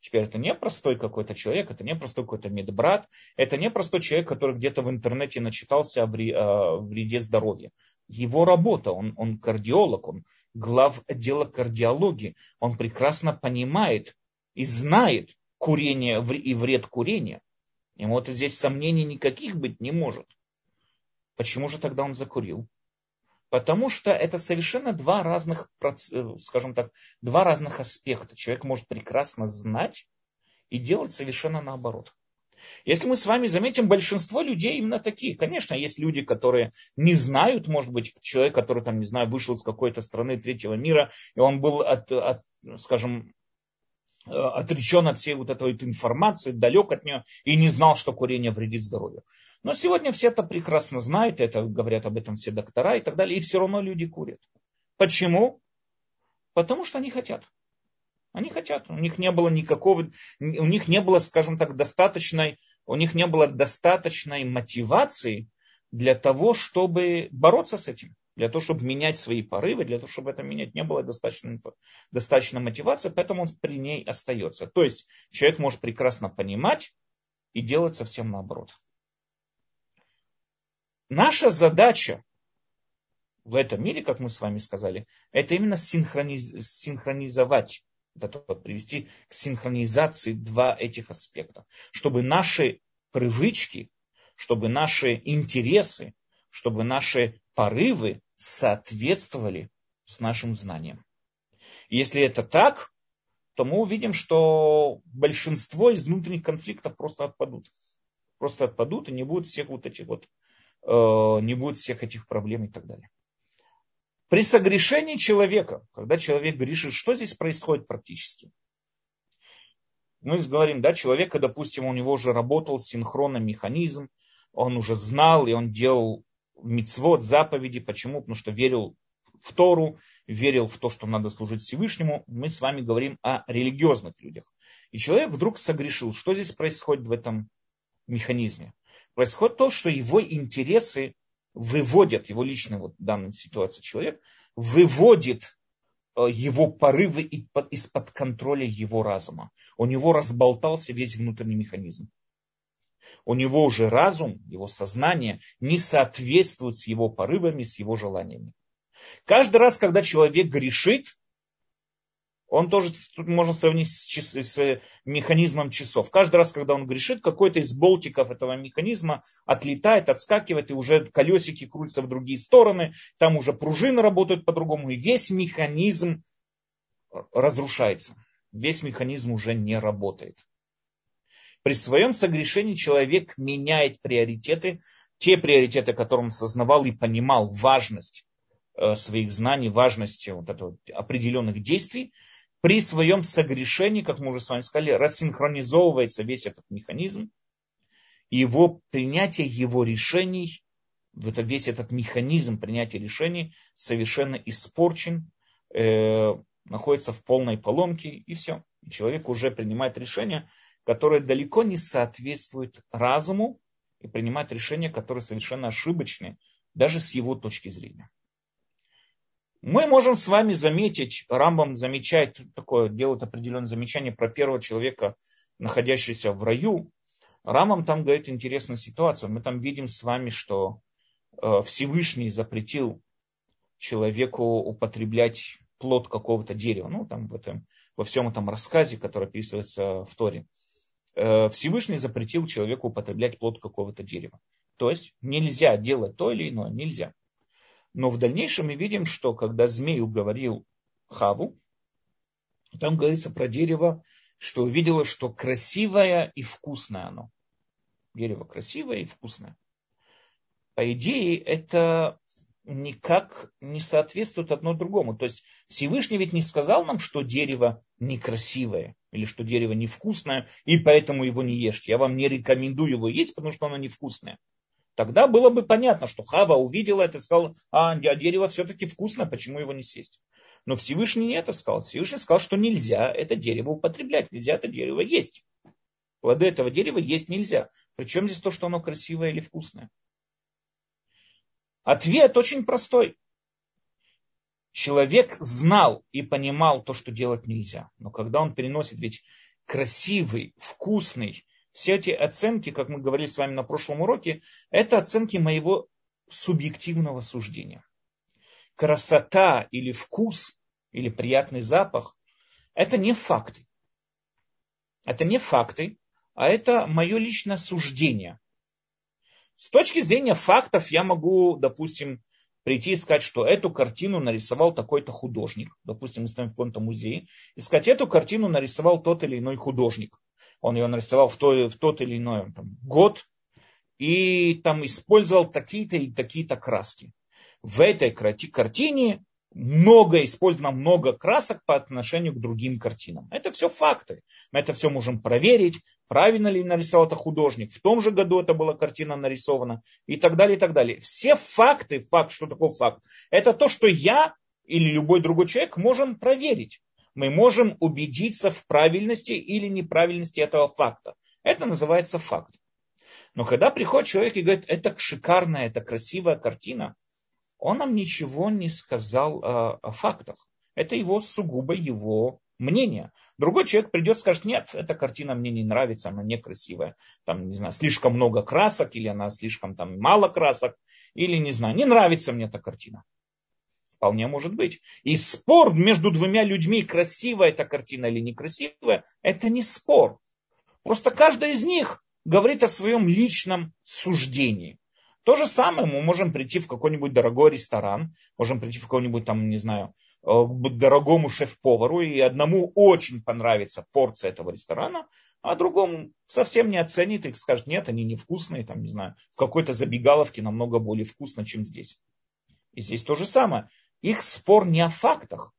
Теперь это не простой какой-то человек, это не простой какой-то медбрат, это не простой человек, который где-то в интернете начитался о вреде здоровья. Его работа, он, он кардиолог, он глав отдела кардиологии, он прекрасно понимает и знает курение и вред курения. Ему вот здесь сомнений никаких быть не может. Почему же тогда он закурил? Потому что это совершенно два разных, э, скажем так, два разных аспекта. Человек может прекрасно знать и делать совершенно наоборот. Если мы с вами заметим, большинство людей именно такие. Конечно, есть люди, которые не знают, может быть, человек, который, там, не знаю, вышел из какой-то страны третьего мира, и он был, от, от, скажем, э, отречен от всей вот этой вот информации, далек от нее, и не знал, что курение вредит здоровью. Но сегодня все это прекрасно знают, это говорят об этом все доктора и так далее, и все равно люди курят. Почему? Потому что они хотят. Они хотят. У них не было никакого, у них не было, скажем так, достаточной, у них не было достаточной мотивации для того, чтобы бороться с этим, для того, чтобы менять свои порывы, для того, чтобы это менять, не было достаточно, достаточно мотивации, поэтому он при ней остается. То есть человек может прекрасно понимать и делать совсем наоборот. Наша задача в этом мире, как мы с вами сказали, это именно синхрониз... синхронизовать, привести к синхронизации два этих аспекта, чтобы наши привычки, чтобы наши интересы, чтобы наши порывы соответствовали с нашим знанием. Если это так, то мы увидим, что большинство из внутренних конфликтов просто отпадут. Просто отпадут и не будет всех вот этих вот не будет всех этих проблем и так далее. При согрешении человека, когда человек грешит, что здесь происходит практически? Мы говорим, да, человека, допустим, у него уже работал синхронный механизм, он уже знал и он делал мицвод, заповеди. Почему? Потому что верил в Тору, верил в то, что надо служить Всевышнему. Мы с вами говорим о религиозных людях. И человек вдруг согрешил. Что здесь происходит в этом механизме? Происходит то, что его интересы выводят, его личный вот в данной ситуации человек, выводит э, его порывы из-под контроля его разума. У него разболтался весь внутренний механизм. У него уже разум, его сознание не соответствует с его порывами, с его желаниями. Каждый раз, когда человек грешит, он тоже, тут можно сравнить с, час, с механизмом часов. Каждый раз, когда он грешит, какой-то из болтиков этого механизма отлетает, отскакивает, и уже колесики крутятся в другие стороны, там уже пружины работают по-другому, и весь механизм разрушается. Весь механизм уже не работает. При своем согрешении человек меняет приоритеты, те приоритеты, которые он сознавал и понимал важность э, своих знаний, важности вот этого, определенных действий, при своем согрешении, как мы уже с вами сказали, рассинхронизовывается весь этот механизм, его принятие его решений, это, весь этот механизм принятия решений совершенно испорчен, э, находится в полной поломке, и все. И человек уже принимает решения, которые далеко не соответствуют разуму, и принимает решения, которые совершенно ошибочны, даже с его точки зрения. Мы можем с вами заметить, Рамбам замечает такое, делает определенное замечание про первого человека, находящегося в раю. Рамбам там говорит интересную ситуацию. Мы там видим с вами, что э, Всевышний запретил человеку употреблять плод какого-то дерева. Ну, там в этом, во всем этом рассказе, который описывается в Торе. Э, Всевышний запретил человеку употреблять плод какого-то дерева. То есть нельзя делать то или иное, нельзя. Но в дальнейшем мы видим, что когда змей уговорил Хаву, там говорится про дерево, что увидела, что красивое и вкусное оно. Дерево красивое и вкусное. По идее, это никак не соответствует одно другому. То есть Всевышний ведь не сказал нам, что дерево некрасивое или что дерево невкусное, и поэтому его не ешьте. Я вам не рекомендую его есть, потому что оно невкусное. Тогда было бы понятно, что Хава увидела это и сказала, а дерево все-таки вкусное, почему его не съесть? Но Всевышний не это сказал. Всевышний сказал, что нельзя это дерево употреблять, нельзя это дерево есть. Плоды этого дерева есть нельзя. Причем здесь то, что оно красивое или вкусное? Ответ очень простой. Человек знал и понимал то, что делать нельзя. Но когда он переносит ведь красивый, вкусный, все эти оценки, как мы говорили с вами на прошлом уроке, это оценки моего субъективного суждения. Красота или вкус, или приятный запах, это не факты. Это не факты, а это мое личное суждение. С точки зрения фактов я могу, допустим, прийти и сказать, что эту картину нарисовал такой-то художник. Допустим, мы стоим в каком-то музее. И сказать, эту картину нарисовал тот или иной художник он ее нарисовал в, той, в тот или иной там, год, и там использовал такие-то и такие-то краски. В этой картине много использовано много красок по отношению к другим картинам. Это все факты. Мы это все можем проверить, правильно ли нарисовал это художник, в том же году это была картина нарисована и так далее, и так далее. Все факты, факт, что такое факт, это то, что я или любой другой человек можем проверить мы можем убедиться в правильности или неправильности этого факта. Это называется факт. Но когда приходит человек и говорит, это шикарная, это красивая картина, он нам ничего не сказал о, о фактах. Это его сугубо его мнение. Другой человек придет и скажет, нет, эта картина мне не нравится, она некрасивая. Там, не знаю, слишком много красок, или она слишком там мало красок, или не знаю, не нравится мне эта картина. Вполне может быть. И спор между двумя людьми, красивая эта картина или некрасивая, это не спор. Просто каждый из них говорит о своем личном суждении. То же самое мы можем прийти в какой-нибудь дорогой ресторан, можем прийти в какой-нибудь там, не знаю, э, дорогому шеф-повару, и одному очень понравится порция этого ресторана, а другому совсем не оценит и скажет, нет, они невкусные, там, не знаю, в какой-то забегаловке намного более вкусно, чем здесь. И здесь то же самое их спор не о фактах.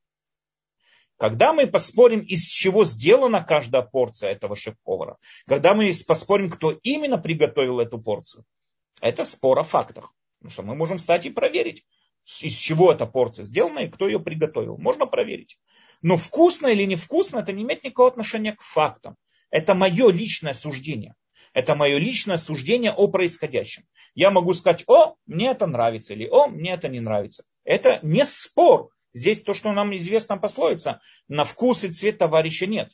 Когда мы поспорим, из чего сделана каждая порция этого шеф-повара, когда мы поспорим, кто именно приготовил эту порцию, это спор о фактах. Потому что мы можем встать и проверить, из чего эта порция сделана и кто ее приготовил. Можно проверить. Но вкусно или невкусно, это не имеет никакого отношения к фактам. Это мое личное суждение. Это мое личное суждение о происходящем. Я могу сказать, о, мне это нравится, или о, мне это не нравится. Это не спор. Здесь то, что нам известно пословица, на вкус и цвет товарища нет.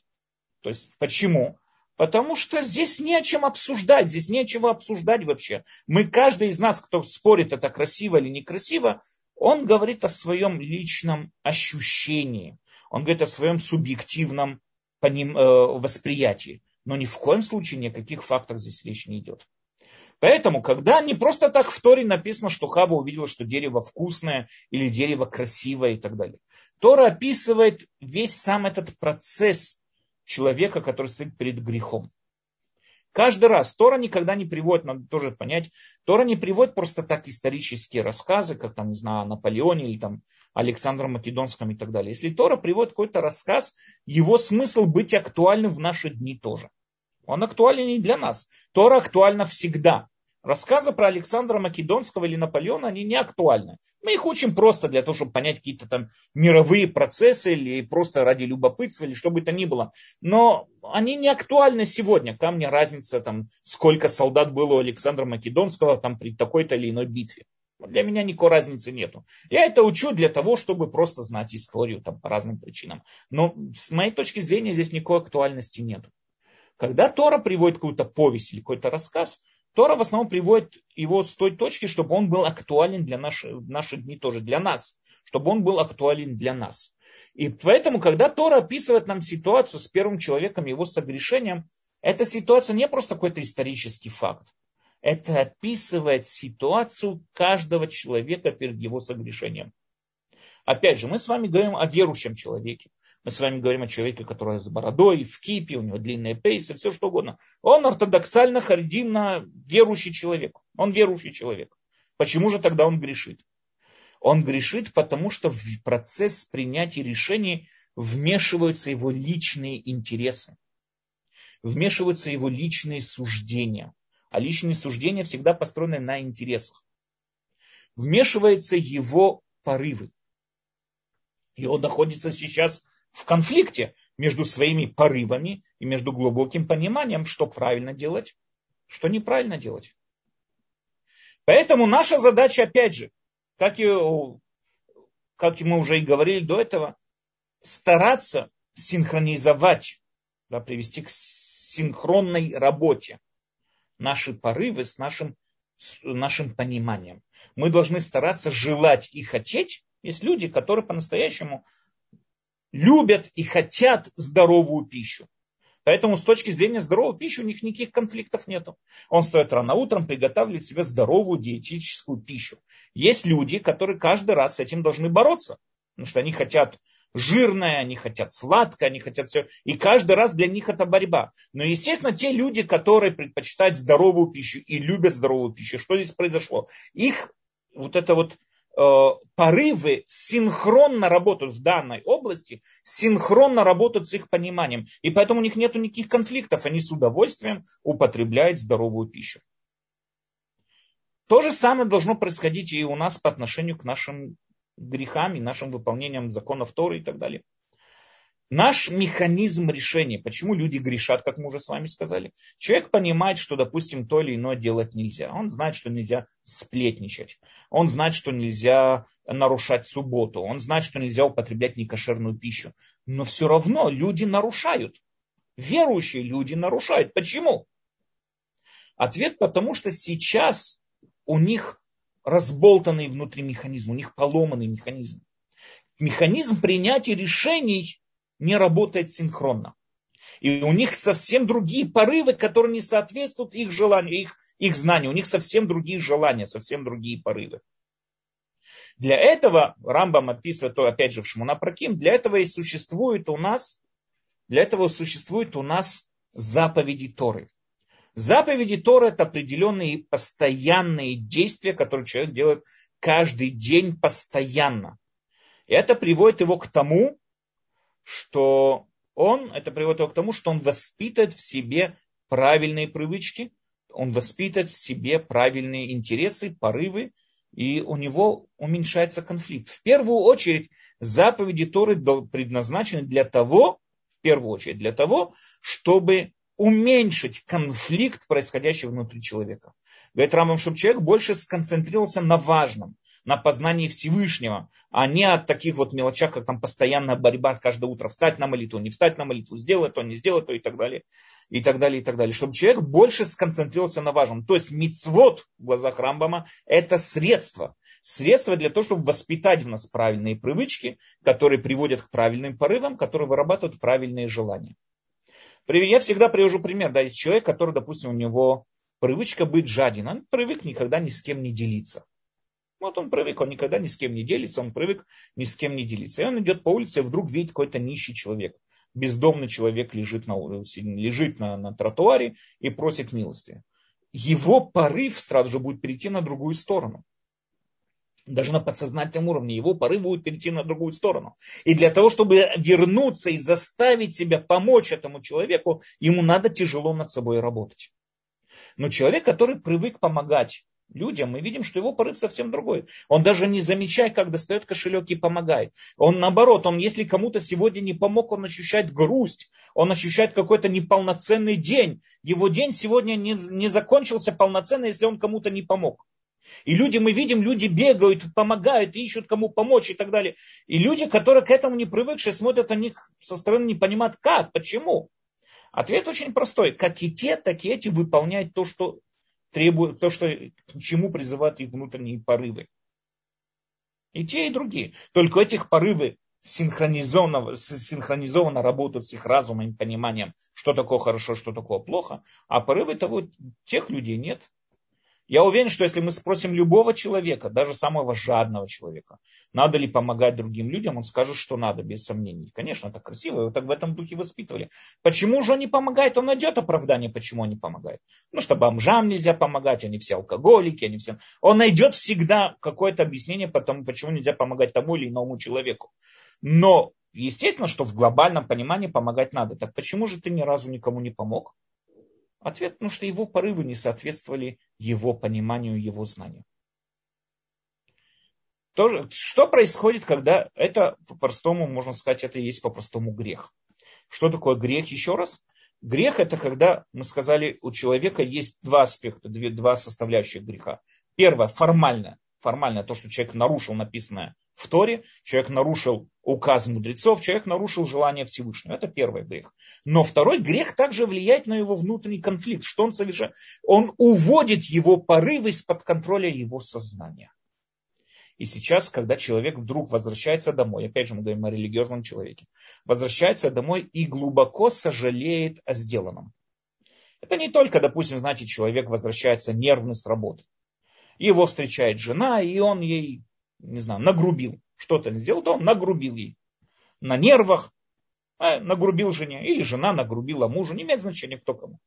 То есть почему? Потому что здесь не о чем обсуждать, здесь не о чем обсуждать вообще. Мы, каждый из нас, кто спорит, это красиво или некрасиво, он говорит о своем личном ощущении. Он говорит о своем субъективном э, восприятии. Но ни в коем случае ни о здесь речь не идет. Поэтому, когда не просто так в Торе написано, что Хаба увидела, что дерево вкусное или дерево красивое и так далее. Тора описывает весь сам этот процесс человека, который стоит перед грехом. Каждый раз Тора никогда не приводит, надо тоже понять, Тора не приводит просто так исторические рассказы, как там, не знаю, о Наполеоне или там Александром Македонском и так далее. Если Тора приводит какой-то рассказ, его смысл быть актуальным в наши дни тоже. Он актуален и для нас. Тора актуальна всегда. Рассказы про Александра Македонского или Наполеона, они не актуальны. Мы их учим просто для того, чтобы понять какие-то там мировые процессы или просто ради любопытства или что бы то ни было. Но они не актуальны сегодня. Ко мне разница, там, сколько солдат было у Александра Македонского там, при такой-то или иной битве. Для меня никакой разницы нету. Я это учу для того, чтобы просто знать историю там, по разным причинам. Но с моей точки зрения здесь никакой актуальности нету. Когда Тора приводит какую-то повесть или какой-то рассказ, Тора в основном приводит его с той точки, чтобы он был актуален для наших, наших дней тоже, для нас. Чтобы он был актуален для нас. И поэтому, когда Тора описывает нам ситуацию с первым человеком, его согрешением, эта ситуация не просто какой-то исторический факт. Это описывает ситуацию каждого человека перед его согрешением. Опять же, мы с вами говорим о верующем человеке. Мы с вами говорим о человеке, который с бородой, в кипе, у него длинные пейсы, все что угодно. Он ортодоксально, харидимно верующий человек. Он верующий человек. Почему же тогда он грешит? Он грешит, потому что в процесс принятия решений вмешиваются его личные интересы. Вмешиваются его личные суждения. А личные суждения всегда построены на интересах. Вмешиваются его порывы. И он находится сейчас в конфликте между своими порывами и между глубоким пониманием, что правильно делать, что неправильно делать. Поэтому наша задача, опять же, как, и, как мы уже и говорили до этого, стараться синхронизовать, да, привести к синхронной работе наши порывы с нашим, с нашим пониманием. Мы должны стараться желать и хотеть. Есть люди, которые по-настоящему любят и хотят здоровую пищу. Поэтому с точки зрения здоровой пищи у них никаких конфликтов нету. Он стоит рано утром, приготавливает себе здоровую диетическую пищу. Есть люди, которые каждый раз с этим должны бороться. Потому что они хотят жирное, они хотят сладкое, они хотят все. И каждый раз для них это борьба. Но, естественно, те люди, которые предпочитают здоровую пищу и любят здоровую пищу, что здесь произошло? Их вот это вот порывы синхронно работают в данной области, синхронно работают с их пониманием. И поэтому у них нет никаких конфликтов. Они с удовольствием употребляют здоровую пищу. То же самое должно происходить и у нас по отношению к нашим грехам и нашим выполнениям законов Торы и так далее. Наш механизм решения, почему люди грешат, как мы уже с вами сказали. Человек понимает, что, допустим, то или иное делать нельзя. Он знает, что нельзя сплетничать. Он знает, что нельзя нарушать субботу. Он знает, что нельзя употреблять некошерную пищу. Но все равно люди нарушают. Верующие люди нарушают. Почему? Ответ потому, что сейчас у них разболтанный внутри механизм, у них поломанный механизм. Механизм принятия решений не работает синхронно. И у них совсем другие порывы, которые не соответствуют их желанию, их, их знанию. У них совсем другие желания, совсем другие порывы. Для этого, Рамбам описывает, то опять же в Шмунапраким, для этого и существует у нас, для этого существует у нас заповеди Торы. Заповеди Торы это определенные постоянные действия, которые человек делает каждый день постоянно. И это приводит его к тому, что он, это приводит его к тому, что он воспитывает в себе правильные привычки, он воспитывает в себе правильные интересы, порывы, и у него уменьшается конфликт. В первую очередь, заповеди Торы предназначены для того, в первую очередь для того, чтобы уменьшить конфликт, происходящий внутри человека. Говорит Рамбам, чтобы человек больше сконцентрировался на важном, на познании Всевышнего, а не от таких вот мелочах, как там постоянная борьба каждое утро, встать на молитву, не встать на молитву, сделать то, не сделать то и так далее, и так далее, и так далее. Чтобы человек больше сконцентрировался на важном. То есть мицвод в глазах Рамбама это средство. Средство для того, чтобы воспитать в нас правильные привычки, которые приводят к правильным порывам, которые вырабатывают правильные желания. Я всегда привожу пример. Да, есть человек, который, допустим, у него привычка быть жаден. Он привык никогда ни с кем не делиться. Вот он привык, он никогда ни с кем не делится, он привык ни с кем не делиться. И он идет по улице, и вдруг видит какой-то нищий человек. Бездомный человек лежит на, лежит на, на тротуаре и просит милости. Его порыв сразу же будет перейти на другую сторону. Даже на подсознательном уровне его порыв будет перейти на другую сторону. И для того, чтобы вернуться и заставить себя помочь этому человеку, ему надо тяжело над собой работать. Но человек, который привык помогать людям, мы видим, что его порыв совсем другой. Он даже не замечает, как достает кошелек и помогает. Он наоборот, он если кому-то сегодня не помог, он ощущает грусть, он ощущает какой-то неполноценный день. Его день сегодня не, не закончился полноценно, если он кому-то не помог. И люди, мы видим, люди бегают, помогают, ищут кому помочь и так далее. И люди, которые к этому не привыкшие, смотрят на них со стороны, не понимают, как, почему. Ответ очень простой. Как и те, так и эти выполняют то, что требует, то, что, к чему призывают их внутренние порывы. И те, и другие. Только этих порывы синхронизованно, синхронизованно работают с их разумом и пониманием, что такое хорошо, что такое плохо, а порывы того, тех людей нет. Я уверен, что если мы спросим любого человека, даже самого жадного человека, надо ли помогать другим людям, он скажет, что надо, без сомнений. Конечно, это красиво, его так в этом духе воспитывали. Почему же он не помогает? Он найдет оправдание, почему он не помогает. Ну, что бомжам нельзя помогать, они все алкоголики, они все... Он найдет всегда какое-то объяснение, потому, почему нельзя помогать тому или иному человеку. Но естественно, что в глобальном понимании помогать надо. Так почему же ты ни разу никому не помог? Ответ, потому что его порывы не соответствовали его пониманию, его знанию. Тоже, что происходит, когда это по-простому, можно сказать, это и есть по-простому грех. Что такое грех еще раз? Грех это когда, мы сказали, у человека есть два аспекта, две, два составляющих греха. Первое, формальное формально то, что человек нарушил написанное в Торе, человек нарушил указ мудрецов, человек нарушил желание Всевышнего. Это первый грех. Но второй грех также влияет на его внутренний конфликт. Что он совершает? Он уводит его порывы из-под контроля его сознания. И сейчас, когда человек вдруг возвращается домой, опять же мы говорим о религиозном человеке, возвращается домой и глубоко сожалеет о сделанном. Это не только, допустим, знаете, человек возвращается нервный с работы его встречает жена, и он ей, не знаю, нагрубил. Что-то он сделал, то он нагрубил ей. На нервах, а, нагрубил жене. Или жена нагрубила мужу, не имеет значения кто кому.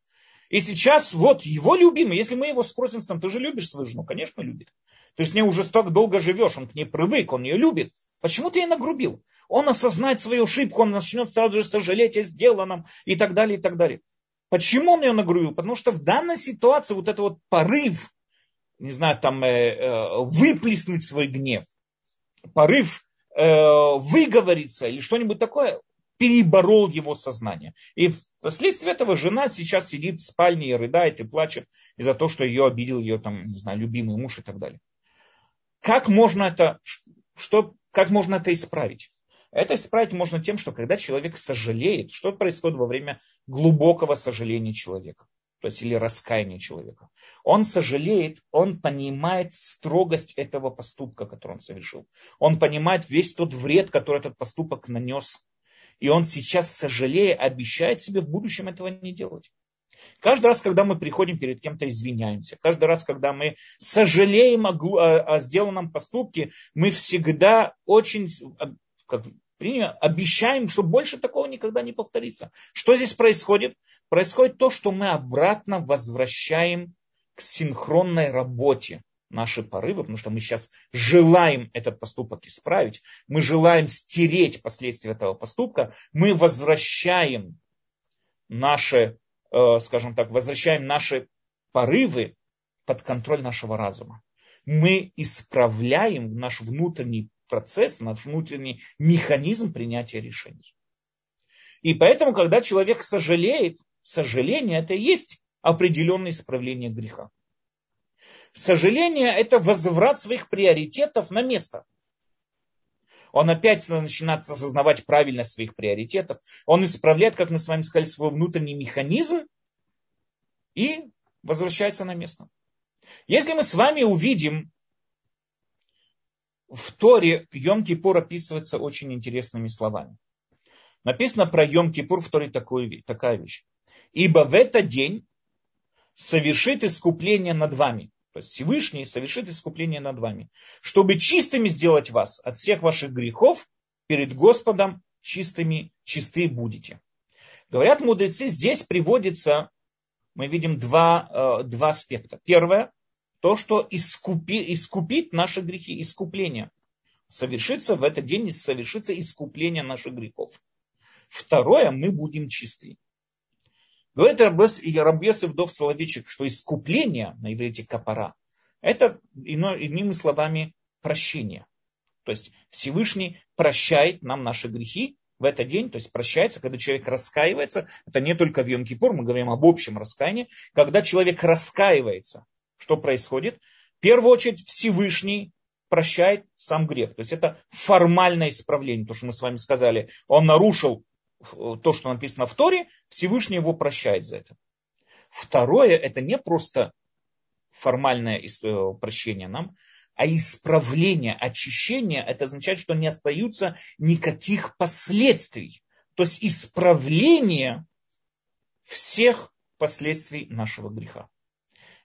И сейчас вот его любимый, если мы его спросим, там, ты же любишь свою жену? Конечно, любит. Ты с ней уже столько долго живешь, он к ней привык, он ее любит. Почему ты ей нагрубил? Он осознает свою ошибку, он начнет сразу же сожалеть о сделанном и так далее, и так далее. Почему он ее нагрубил? Потому что в данной ситуации вот этот вот порыв, не знаю, там, э, э, выплеснуть свой гнев, порыв э, выговориться или что-нибудь такое, переборол его сознание. И вследствие этого жена сейчас сидит в спальне и рыдает и плачет из-за того, что ее обидел ее там, не знаю, любимый муж и так далее. Как можно это, что, как можно это исправить? Это исправить можно тем, что когда человек сожалеет, что происходит во время глубокого сожаления человека или раскаяние человека. Он сожалеет, он понимает строгость этого поступка, который он совершил. Он понимает весь тот вред, который этот поступок нанес. И он сейчас, сожалея, обещает себе в будущем этого не делать. Каждый раз, когда мы приходим перед кем-то, извиняемся. Каждый раз, когда мы сожалеем о, о, о сделанном поступке, мы всегда очень как, обещаем, что больше такого никогда не повторится. Что здесь происходит? Происходит то, что мы обратно возвращаем к синхронной работе наши порывы, потому что мы сейчас желаем этот поступок исправить, мы желаем стереть последствия этого поступка, мы возвращаем наши, э, скажем так, возвращаем наши порывы под контроль нашего разума. Мы исправляем наш внутренний процесс, наш внутренний механизм принятия решений. И поэтому, когда человек сожалеет, сожаление это и есть определенное исправление греха. Сожаление – это возврат своих приоритетов на место. Он опять начинает осознавать правильность своих приоритетов. Он исправляет, как мы с вами сказали, свой внутренний механизм и возвращается на место. Если мы с вами увидим, в Торе Йом-Кипур описывается очень интересными словами. Написано про Йом-Кипур в Торе такую, такая вещь. Ибо в этот день совершит искупление над вами. То есть Всевышний совершит искупление над вами, чтобы чистыми сделать вас от всех ваших грехов перед Господом чистыми, чисты будете. Говорят мудрецы, здесь приводится, мы видим два, э, два аспекта. Первое, то, что искупи, искупит наши грехи, искупление. Совершится в этот день, совершится искупление наших грехов. Второе, мы будем чисты. Говорит Рабьес Вдов Соловичек, что искупление на иврите капара, это иными словами прощение. То есть Всевышний прощает нам наши грехи в этот день, то есть прощается, когда человек раскаивается, это не только в Йом-Кипур, мы говорим об общем раскаянии, когда человек раскаивается, что происходит? В первую очередь Всевышний прощает сам грех. То есть это формальное исправление, то, что мы с вами сказали. Он нарушил то, что написано в Торе, Всевышний его прощает за это. Второе, это не просто формальное э, прощение нам, а исправление, очищение, это означает, что не остаются никаких последствий. То есть исправление всех последствий нашего греха.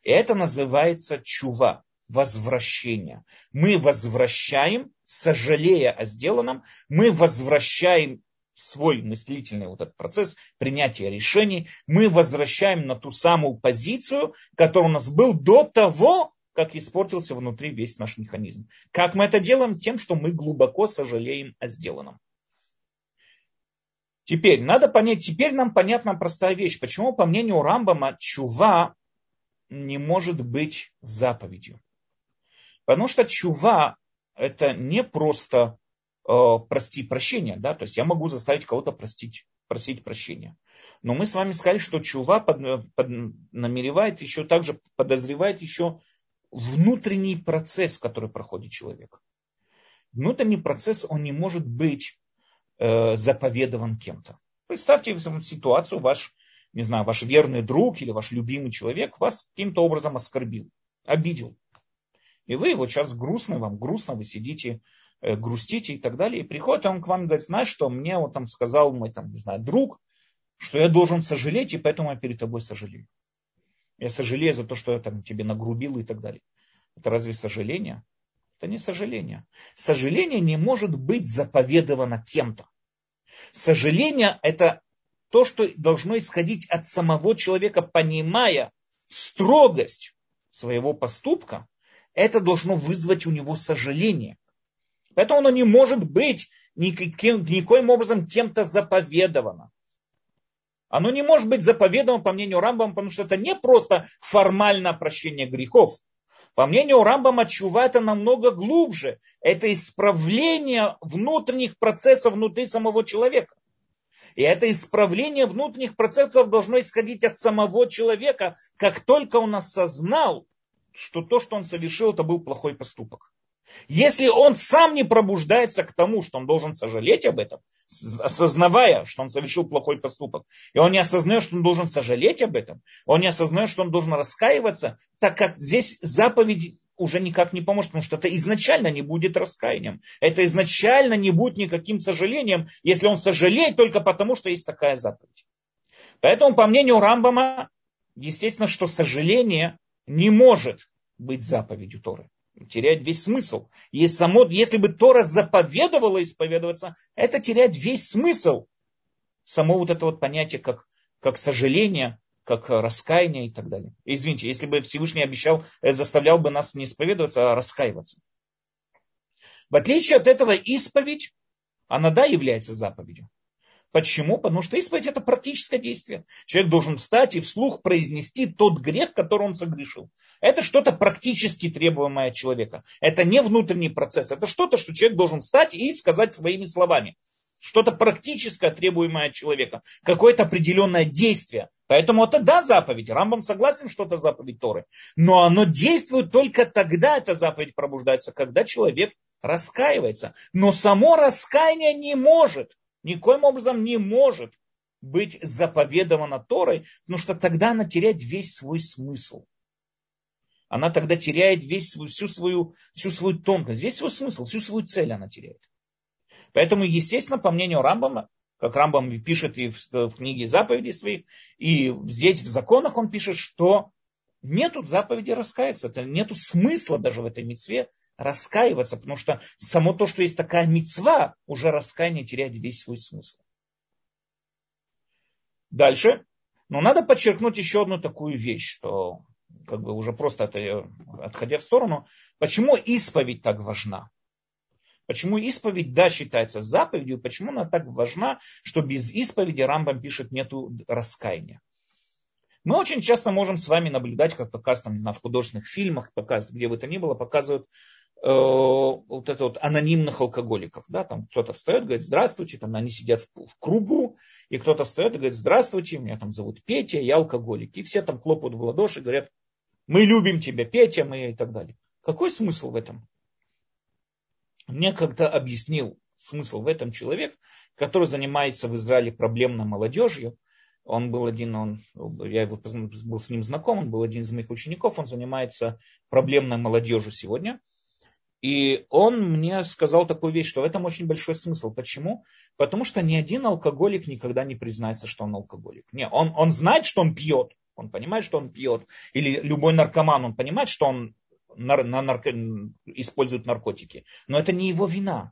Это называется чува, возвращение. Мы возвращаем, сожалея о сделанном, мы возвращаем свой мыслительный вот этот процесс принятия решений, мы возвращаем на ту самую позицию, которая у нас был до того, как испортился внутри весь наш механизм. Как мы это делаем? Тем, что мы глубоко сожалеем о сделанном. Теперь, надо понять, теперь нам понятна простая вещь. Почему, по мнению Рамбама, чува не может быть заповедью? Потому что чува это не просто Э, прости прощения, да, то есть я могу заставить кого-то простить, просить прощения. Но мы с вами сказали, что чува под, под, намеревает еще также, подозревает еще внутренний процесс, который проходит человек. Внутренний процесс, он не может быть э, заповедован кем-то. Представьте ситуацию, ваш, не знаю, ваш верный друг или ваш любимый человек вас каким-то образом оскорбил, обидел. И вы вот сейчас грустно, вам грустно, вы сидите Э, грустите и так далее. И приходит он к вам и говорит, знаешь что, мне вот там сказал мой там, не знаю, друг, что я должен сожалеть, и поэтому я перед тобой сожалею. Я сожалею за то, что я там тебе нагрубил и так далее. Это разве сожаление? Это не сожаление. Сожаление не может быть заповедовано кем-то. Сожаление это то, что должно исходить от самого человека, понимая строгость своего поступка, это должно вызвать у него сожаление. Поэтому оно не может быть никаким, никоим образом кем-то заповедовано. Оно не может быть заповедано, по мнению Рамбама, потому что это не просто формальное прощение грехов. По мнению Рамбама, чува это намного глубже. Это исправление внутренних процессов внутри самого человека. И это исправление внутренних процессов должно исходить от самого человека, как только он осознал, что то, что он совершил, это был плохой поступок. Если он сам не пробуждается к тому, что он должен сожалеть об этом, осознавая, что он совершил плохой поступок, и он не осознает, что он должен сожалеть об этом, он не осознает, что он должен раскаиваться, так как здесь заповедь уже никак не поможет, потому что это изначально не будет раскаянием. Это изначально не будет никаким сожалением, если он сожалеет только потому, что есть такая заповедь. Поэтому, по мнению Рамбама, естественно, что сожаление не может быть заповедью Торы теряет весь смысл. Если, само, если бы Тора заповедовала исповедоваться, это теряет весь смысл. Само вот это вот понятие, как, как сожаление, как раскаяние и так далее. Извините, если бы Всевышний обещал, э, заставлял бы нас не исповедоваться, а раскаиваться. В отличие от этого, исповедь, она да, является заповедью. Почему? Потому что исповедь это практическое действие. Человек должен встать и вслух произнести тот грех, который он согрешил. Это что-то практически требуемое от человека. Это не внутренний процесс. Это что-то, что человек должен встать и сказать своими словами. Что-то практическое, требуемое от человека. Какое-то определенное действие. Поэтому это да, заповедь. Рамбам согласен, что это заповедь Торы. Но оно действует только тогда, эта заповедь пробуждается, когда человек раскаивается. Но само раскаяние не может никоим образом не может быть заповедована Торой, потому что тогда она теряет весь свой смысл. Она тогда теряет весь свой, всю, свою, всю свою тонкость, весь свой смысл, всю свою цель она теряет. Поэтому, естественно, по мнению Рамбама, как Рамбам пишет и в, в книге заповедей своих, и здесь в законах он пишет, что нету заповеди раскаяться, нету смысла даже в этой мецве раскаиваться, потому что само то, что есть такая мецва, уже раскаяние теряет весь свой смысл. Дальше. Но надо подчеркнуть еще одну такую вещь, что как бы уже просто отходя в сторону, почему исповедь так важна? Почему исповедь, да, считается заповедью, почему она так важна, что без исповеди Рамбам пишет нету раскаяния. Мы очень часто можем с вами наблюдать, как показывают там, не знаю, в художественных фильмах, показывают, где бы то ни было, показывают Э, вот это вот анонимных алкоголиков. Да, там кто-то встает, говорит, здравствуйте, там они сидят в, в кругу, и кто-то встает и говорит, здравствуйте, меня там зовут Петя, я алкоголик. И все там хлопают в ладоши, говорят, мы любим тебя, Петя, мы и так далее. Какой смысл в этом? Мне как-то объяснил смысл в этом человек, который занимается в Израиле проблемной молодежью. Он был один, он, я его был с ним знаком, он был один из моих учеников, он занимается проблемной молодежью сегодня. И он мне сказал такую вещь, что в этом очень большой смысл. Почему? Потому что ни один алкоголик никогда не признается, что он алкоголик. Не, он, он знает, что он пьет. Он понимает, что он пьет. Или любой наркоман, он понимает, что он нар, на нарко, использует наркотики. Но это не его вина.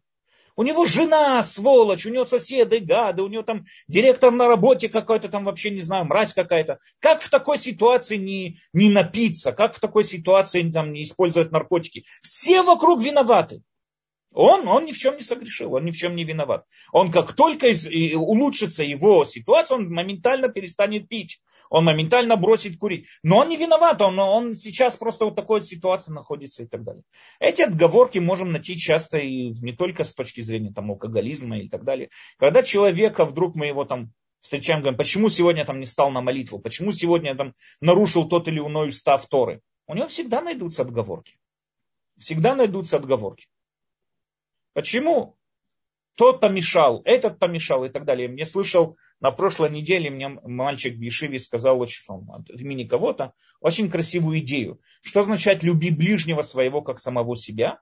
У него жена, сволочь, у него соседы, гады, у него там директор на работе какой-то там вообще, не знаю, мразь какая-то. Как в такой ситуации не, не напиться? Как в такой ситуации там, не использовать наркотики? Все вокруг виноваты. Он, он ни в чем не согрешил, он ни в чем не виноват. Он как только из, улучшится его ситуация, он моментально перестанет пить, он моментально бросит курить. Но он не виноват, он, он сейчас просто в такой ситуации находится и так далее. Эти отговорки можем найти часто и не только с точки зрения там, алкоголизма и так далее. Когда человека вдруг мы его там встречаем, говорим, почему сегодня там не стал на молитву, почему сегодня там нарушил тот или иной устав Торы. У него всегда найдутся отговорки. Всегда найдутся отговорки. Почему? Тот помешал, этот помешал и так далее. Мне слышал на прошлой неделе, мне мальчик в Ешиве сказал очень, от имени кого-то очень красивую идею. Что означает «люби ближнего своего, как самого себя»?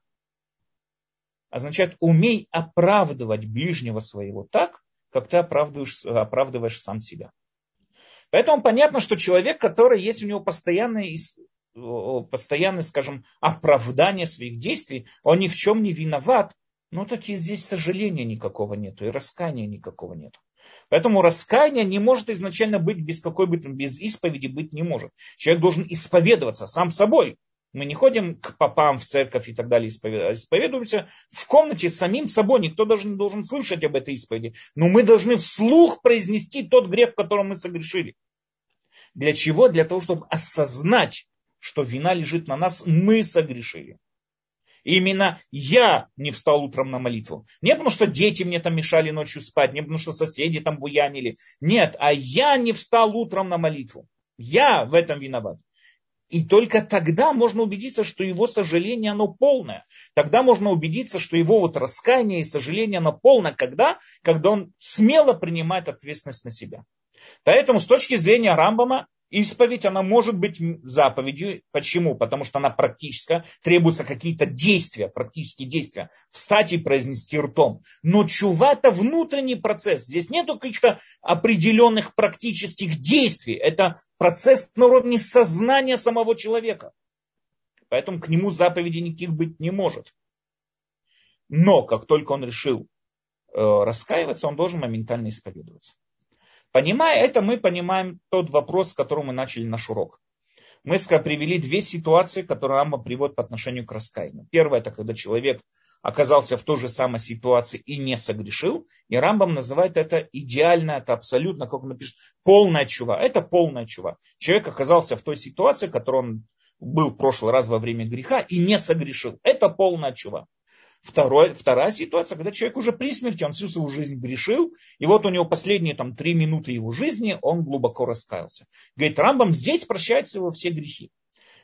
Означает «умей оправдывать ближнего своего так, как ты оправдываешь, оправдываешь сам себя». Поэтому понятно, что человек, который есть у него постоянное, постоянное, скажем, оправдание своих действий, он ни в чем не виноват, ну так и здесь сожаления никакого нету, и раскаяния никакого нету. Поэтому раскаяние не может изначально быть без какой бы без исповеди быть не может. Человек должен исповедоваться сам собой. Мы не ходим к попам в церковь и так далее, исповедуемся в комнате самим собой. Никто даже не должен слышать об этой исповеди. Но мы должны вслух произнести тот грех, в котором мы согрешили. Для чего? Для того, чтобы осознать, что вина лежит на нас, мы согрешили. Именно я не встал утром на молитву. Не потому, что дети мне там мешали ночью спать, не потому, что соседи там буянили. Нет, а я не встал утром на молитву. Я в этом виноват. И только тогда можно убедиться, что его сожаление, оно полное. Тогда можно убедиться, что его вот раскаяние и сожаление, оно полное. Когда? Когда он смело принимает ответственность на себя. Поэтому с точки зрения Рамбама, Исповедь, она может быть заповедью. Почему? Потому что она практическая, требуются какие-то действия, практические действия. Встать и произнести ртом. Но чува это внутренний процесс. Здесь нет каких-то определенных практических действий. Это процесс на уровне сознания самого человека. Поэтому к нему заповеди никаких быть не может. Но как только он решил э, раскаиваться, он должен моментально исповедоваться. Понимая это, мы понимаем тот вопрос, с которым мы начали наш урок. Мы привели две ситуации, которые Рамба приводит по отношению к раскаянию. Первое, это когда человек оказался в той же самой ситуации и не согрешил. И Рамбам называет это идеально, это абсолютно, как он напишет, полная чува. Это полная чува. Человек оказался в той ситуации, в которой он был в прошлый раз во время греха и не согрешил. Это полная чува. Второе, вторая ситуация, когда человек уже при смерти, он всю свою жизнь грешил, и вот у него последние там, три минуты его жизни, он глубоко раскаялся. Говорит, Рамбам здесь прощаются его все грехи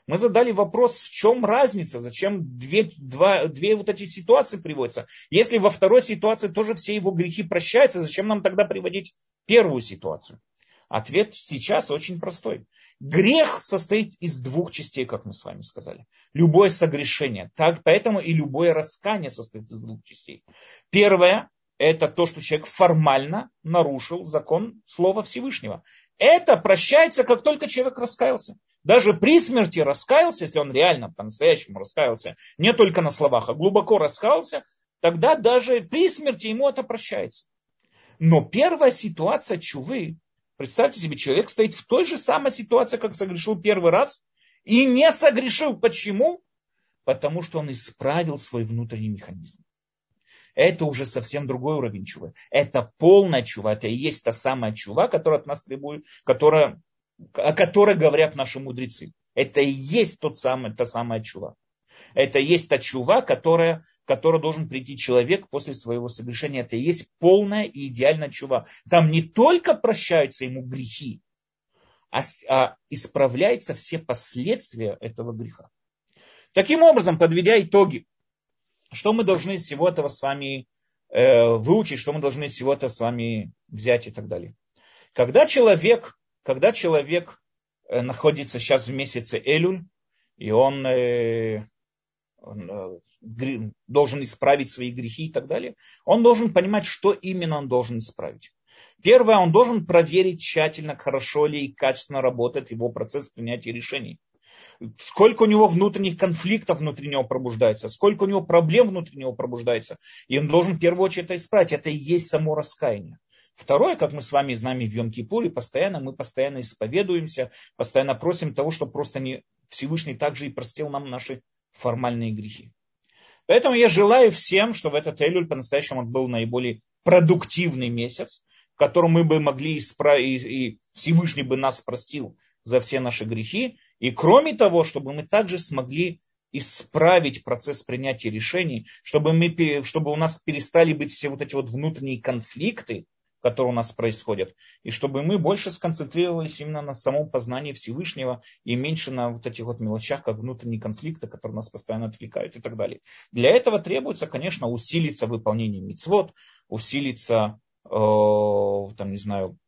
мы задали вопрос, в чем разница, зачем две, два, две вот эти ситуации приводятся. Если во второй ситуации тоже все его грехи прощаются, зачем нам тогда приводить первую ситуацию? Ответ сейчас очень простой. Грех состоит из двух частей, как мы с вами сказали. Любое согрешение. Так, поэтому и любое раскание состоит из двух частей. Первое – это то, что человек формально нарушил закон Слова Всевышнего. Это прощается, как только человек раскаялся. Даже при смерти раскаялся, если он реально по-настоящему раскаялся, не только на словах, а глубоко раскаялся, тогда даже при смерти ему это прощается. Но первая ситуация чувы, представьте себе, человек стоит в той же самой ситуации, как согрешил первый раз, и не согрешил. Почему? Потому что он исправил свой внутренний механизм. Это уже совсем другой уровень чувы. Это полная чува. Это и есть та самая чува, которая от нас требует, которая о которой говорят наши мудрецы. Это и есть тот самый, та самая чува. Это есть та чува, которая, которая должен прийти человек после своего согрешения. Это есть полная и идеальная чува. Там не только прощаются ему грехи, а, а исправляются все последствия этого греха. Таким образом, подведя итоги, что мы должны из всего этого с вами э, выучить, что мы должны из всего этого с вами взять и так далее. Когда человек когда человек э, находится сейчас в месяце Элюль, и он, э, э, должен исправить свои грехи и так далее, он должен понимать, что именно он должен исправить. Первое, он должен проверить тщательно, хорошо ли и качественно работает его процесс принятия решений. Сколько у него внутренних конфликтов внутри него пробуждается, сколько у него проблем внутри него пробуждается. И он должен в первую очередь это исправить. Это и есть само раскаяние. Второе, как мы с вами знаем в Йом-Кипуре, постоянно мы постоянно исповедуемся, постоянно просим того, чтобы просто не, Всевышний также и простил нам наши формальные грехи. Поэтому я желаю всем, чтобы этот Элюль по-настоящему был наиболее продуктивный месяц, в котором мы бы могли исправить, и Всевышний бы нас простил за все наши грехи. И кроме того, чтобы мы также смогли исправить процесс принятия решений, чтобы, мы, чтобы у нас перестали быть все вот эти вот внутренние конфликты, которые у нас происходят. И чтобы мы больше сконцентрировались именно на самом познании Всевышнего и меньше на вот этих вот мелочах, как внутренние конфликты, которые нас постоянно отвлекают и так далее. Для этого требуется, конечно, усилиться выполнение мицвод, усилиться, э, там, не знаю,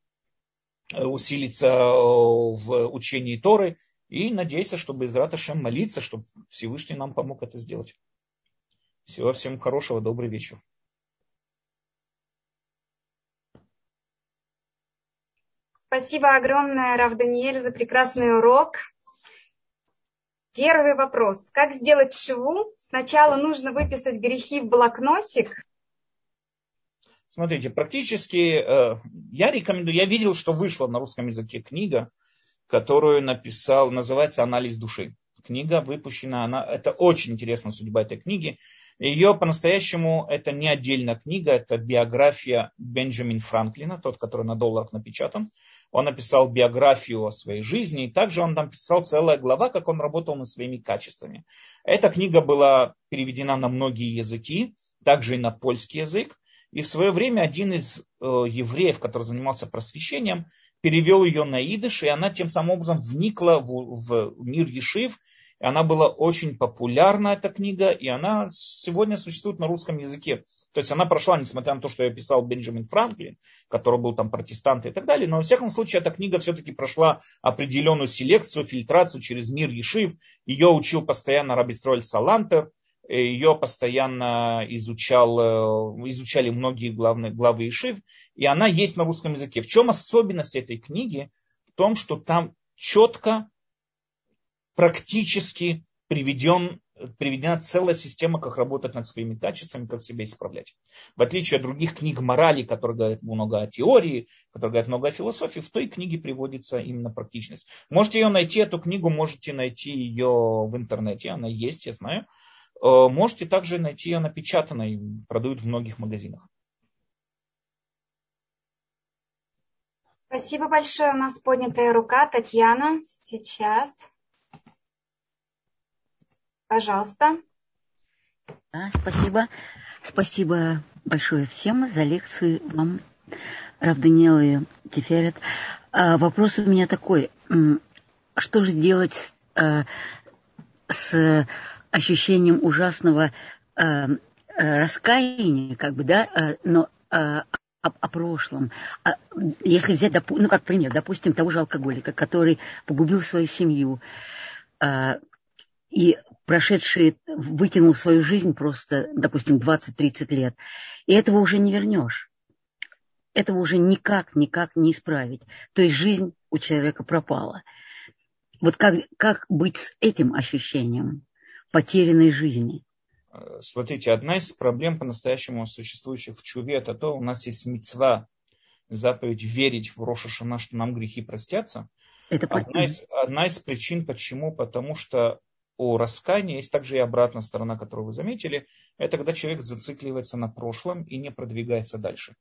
усилиться в учении Торы и надеяться, чтобы из Раташем молиться, чтобы Всевышний нам помог это сделать. Всего всем хорошего, добрый вечер. Спасибо огромное, Рав Даниэль, за прекрасный урок. Первый вопрос. Как сделать шиву? Сначала нужно выписать грехи в блокнотик. Смотрите, практически э, я рекомендую, я видел, что вышла на русском языке книга, которую написал, называется «Анализ души». Книга выпущена, она, это очень интересная судьба этой книги. Ее по-настоящему это не отдельная книга, это биография Бенджамин Франклина, тот, который на долларах напечатан. Он написал биографию о своей жизни, и также он написал целая глава, как он работал над своими качествами. Эта книга была переведена на многие языки, также и на польский язык. И в свое время один из э, евреев, который занимался просвещением, перевел ее на идыш, и она тем самым образом вникла в, в мир Ешив, она была очень популярна, эта книга, и она сегодня существует на русском языке. То есть она прошла, несмотря на то, что я писал Бенджамин Франклин, который был там протестант и так далее, но во всяком случае эта книга все-таки прошла определенную селекцию, фильтрацию через мир Ешив. Ее учил постоянно Рабистроль Салантер, ее постоянно изучал, э, изучали многие главные, главы Ешив, и она есть на русском языке. В чем особенность этой книги? В том, что там четко практически приведен приведена целая система, как работать над своими качествами, как себя исправлять. В отличие от других книг морали, которые говорят много о теории, которые говорят много о философии, в той книге приводится именно практичность. Можете ее найти, эту книгу можете найти ее в интернете, она есть, я знаю. Э, можете также найти ее напечатанной, продают в многих магазинах. Спасибо большое. У нас поднятая рука. Татьяна, сейчас. Пожалуйста. Да, спасибо. Спасибо большое всем за лекцию вам, Рав Даниэл и Теферет. А, вопрос у меня такой. Что же делать с, а, с ощущением ужасного а, раскаяния, как бы, да, но о, о прошлом. Если взять, ну, как пример, допустим, того же алкоголика, который погубил свою семью, и прошедший выкинул свою жизнь просто, допустим, 20-30 лет. И этого уже не вернешь. Этого уже никак, никак не исправить. То есть жизнь у человека пропала. Вот как, как быть с этим ощущением потерянной жизни? Смотрите, одна из проблем по-настоящему существующих в Чуве, это то, у нас есть мецва, заповедь верить в Роша Шана, что нам грехи простятся. Это одна, из, одна из причин, почему, потому что о раскании есть также и обратная сторона, которую вы заметили. Это когда человек зацикливается на прошлом и не продвигается дальше.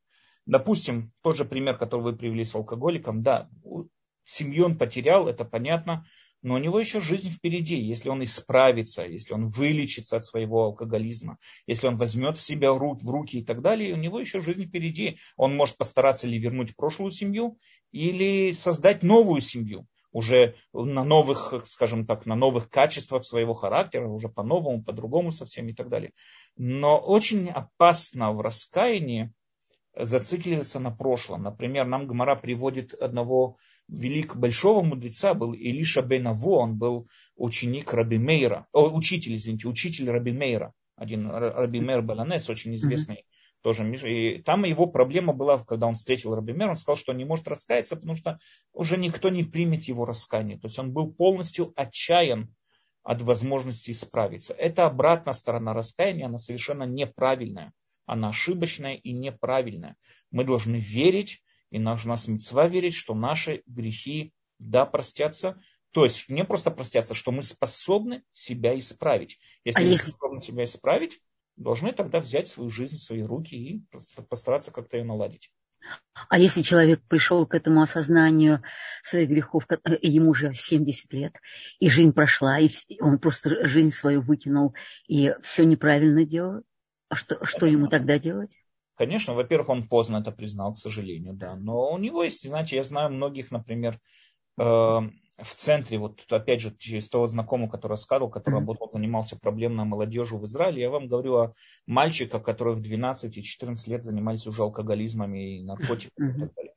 Допустим, тот же пример, который вы привели с алкоголиком. Да, семью он потерял, это понятно, но у него еще жизнь впереди. Если он исправится, если он вылечится от своего алкоголизма, если он возьмет в себя в руки и так далее, у него еще жизнь впереди. Он может постараться ли вернуть прошлую семью, или создать новую семью уже на новых, скажем так, на новых качествах своего характера, уже по-новому, по-другому совсем и так далее. Но очень опасно в раскаянии зацикливаться на прошлом. Например, нам Гмара приводит одного великого, большого мудреца, был Илиша бен Аво, он был ученик Раби Мейра, о, учитель, извините, учитель Раби Мейра, один Раби Мейр Баланес, очень известный тоже И там его проблема была, когда он встретил Рабимер, он сказал, что он не может раскаяться, потому что уже никто не примет его раскаяние. То есть он был полностью отчаян от возможности исправиться. Это обратная сторона раскаяния, она совершенно неправильная. Она ошибочная и неправильная. Мы должны верить, и наша нас мецва верить, что наши грехи да простятся, то есть не просто простятся, что мы способны себя исправить. Если а мы способны себя исправить, должны тогда взять свою жизнь в свои руки и постараться как-то ее наладить. А если человек пришел к этому осознанию своих грехов, ему уже 70 лет, и жизнь прошла, и он просто жизнь свою выкинул, и все неправильно делал, а что, что ему тогда делать? Конечно, во-первых, он поздно это признал, к сожалению, да. Но у него есть, знаете, я знаю многих, например, э, в центре, вот опять же, через того знакомого, который рассказывал, который работал, занимался проблемной молодежью в Израиле, я вам говорю о мальчиках, которые в 12 и 14 лет занимались уже алкоголизмами и наркотиками и так далее.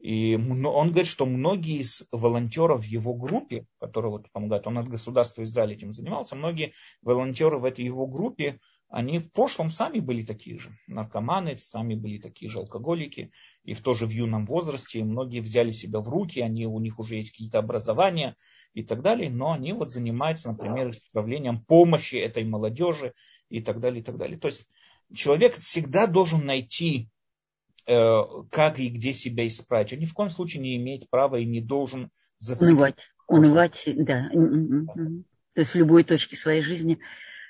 И он говорит, что многие из волонтеров в его группе, которые вот помогают, он от государства Израиля этим занимался, многие волонтеры в этой его группе, они в прошлом сами были такие же наркоманы, сами были такие же алкоголики, и в тоже в юном возрасте многие взяли себя в руки, они, у них уже есть какие-то образования и так далее, но они вот занимаются, например, исправлением помощи этой молодежи и так далее, и так далее. То есть человек всегда должен найти, э, как и где себя исправить. Он ни в коем случае не имеет права и не должен зацикливать. Унывать, унывать, да. То есть в любой точке своей жизни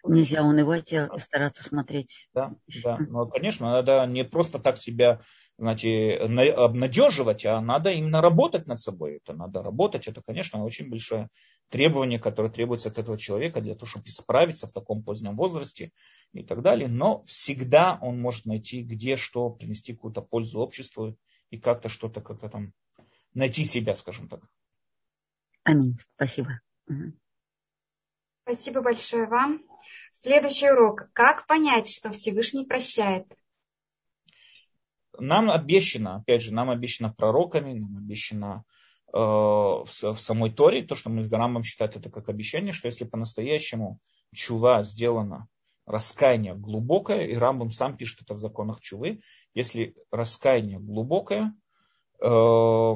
Нельзя унывать, а стараться смотреть. Да, да. Но, конечно, надо не просто так себя знаете, обнадеживать, а надо именно работать над собой. Это надо работать. Это, конечно, очень большое требование, которое требуется от этого человека для того, чтобы исправиться в таком позднем возрасте и так далее. Но всегда он может найти, где что, принести какую-то пользу обществу и как-то что-то как-то там найти себя, скажем так. Аминь. Спасибо. Спасибо большое вам. Следующий урок. Как понять, что Всевышний прощает? Нам обещано, опять же, нам обещано пророками, нам обещано э, в, в самой Торе, то, что мы в Рамбам считаем это как обещание, что если по-настоящему чува сделана, раскаяние глубокое, и Рамбам сам пишет это в законах чувы, если раскаяние глубокое, э,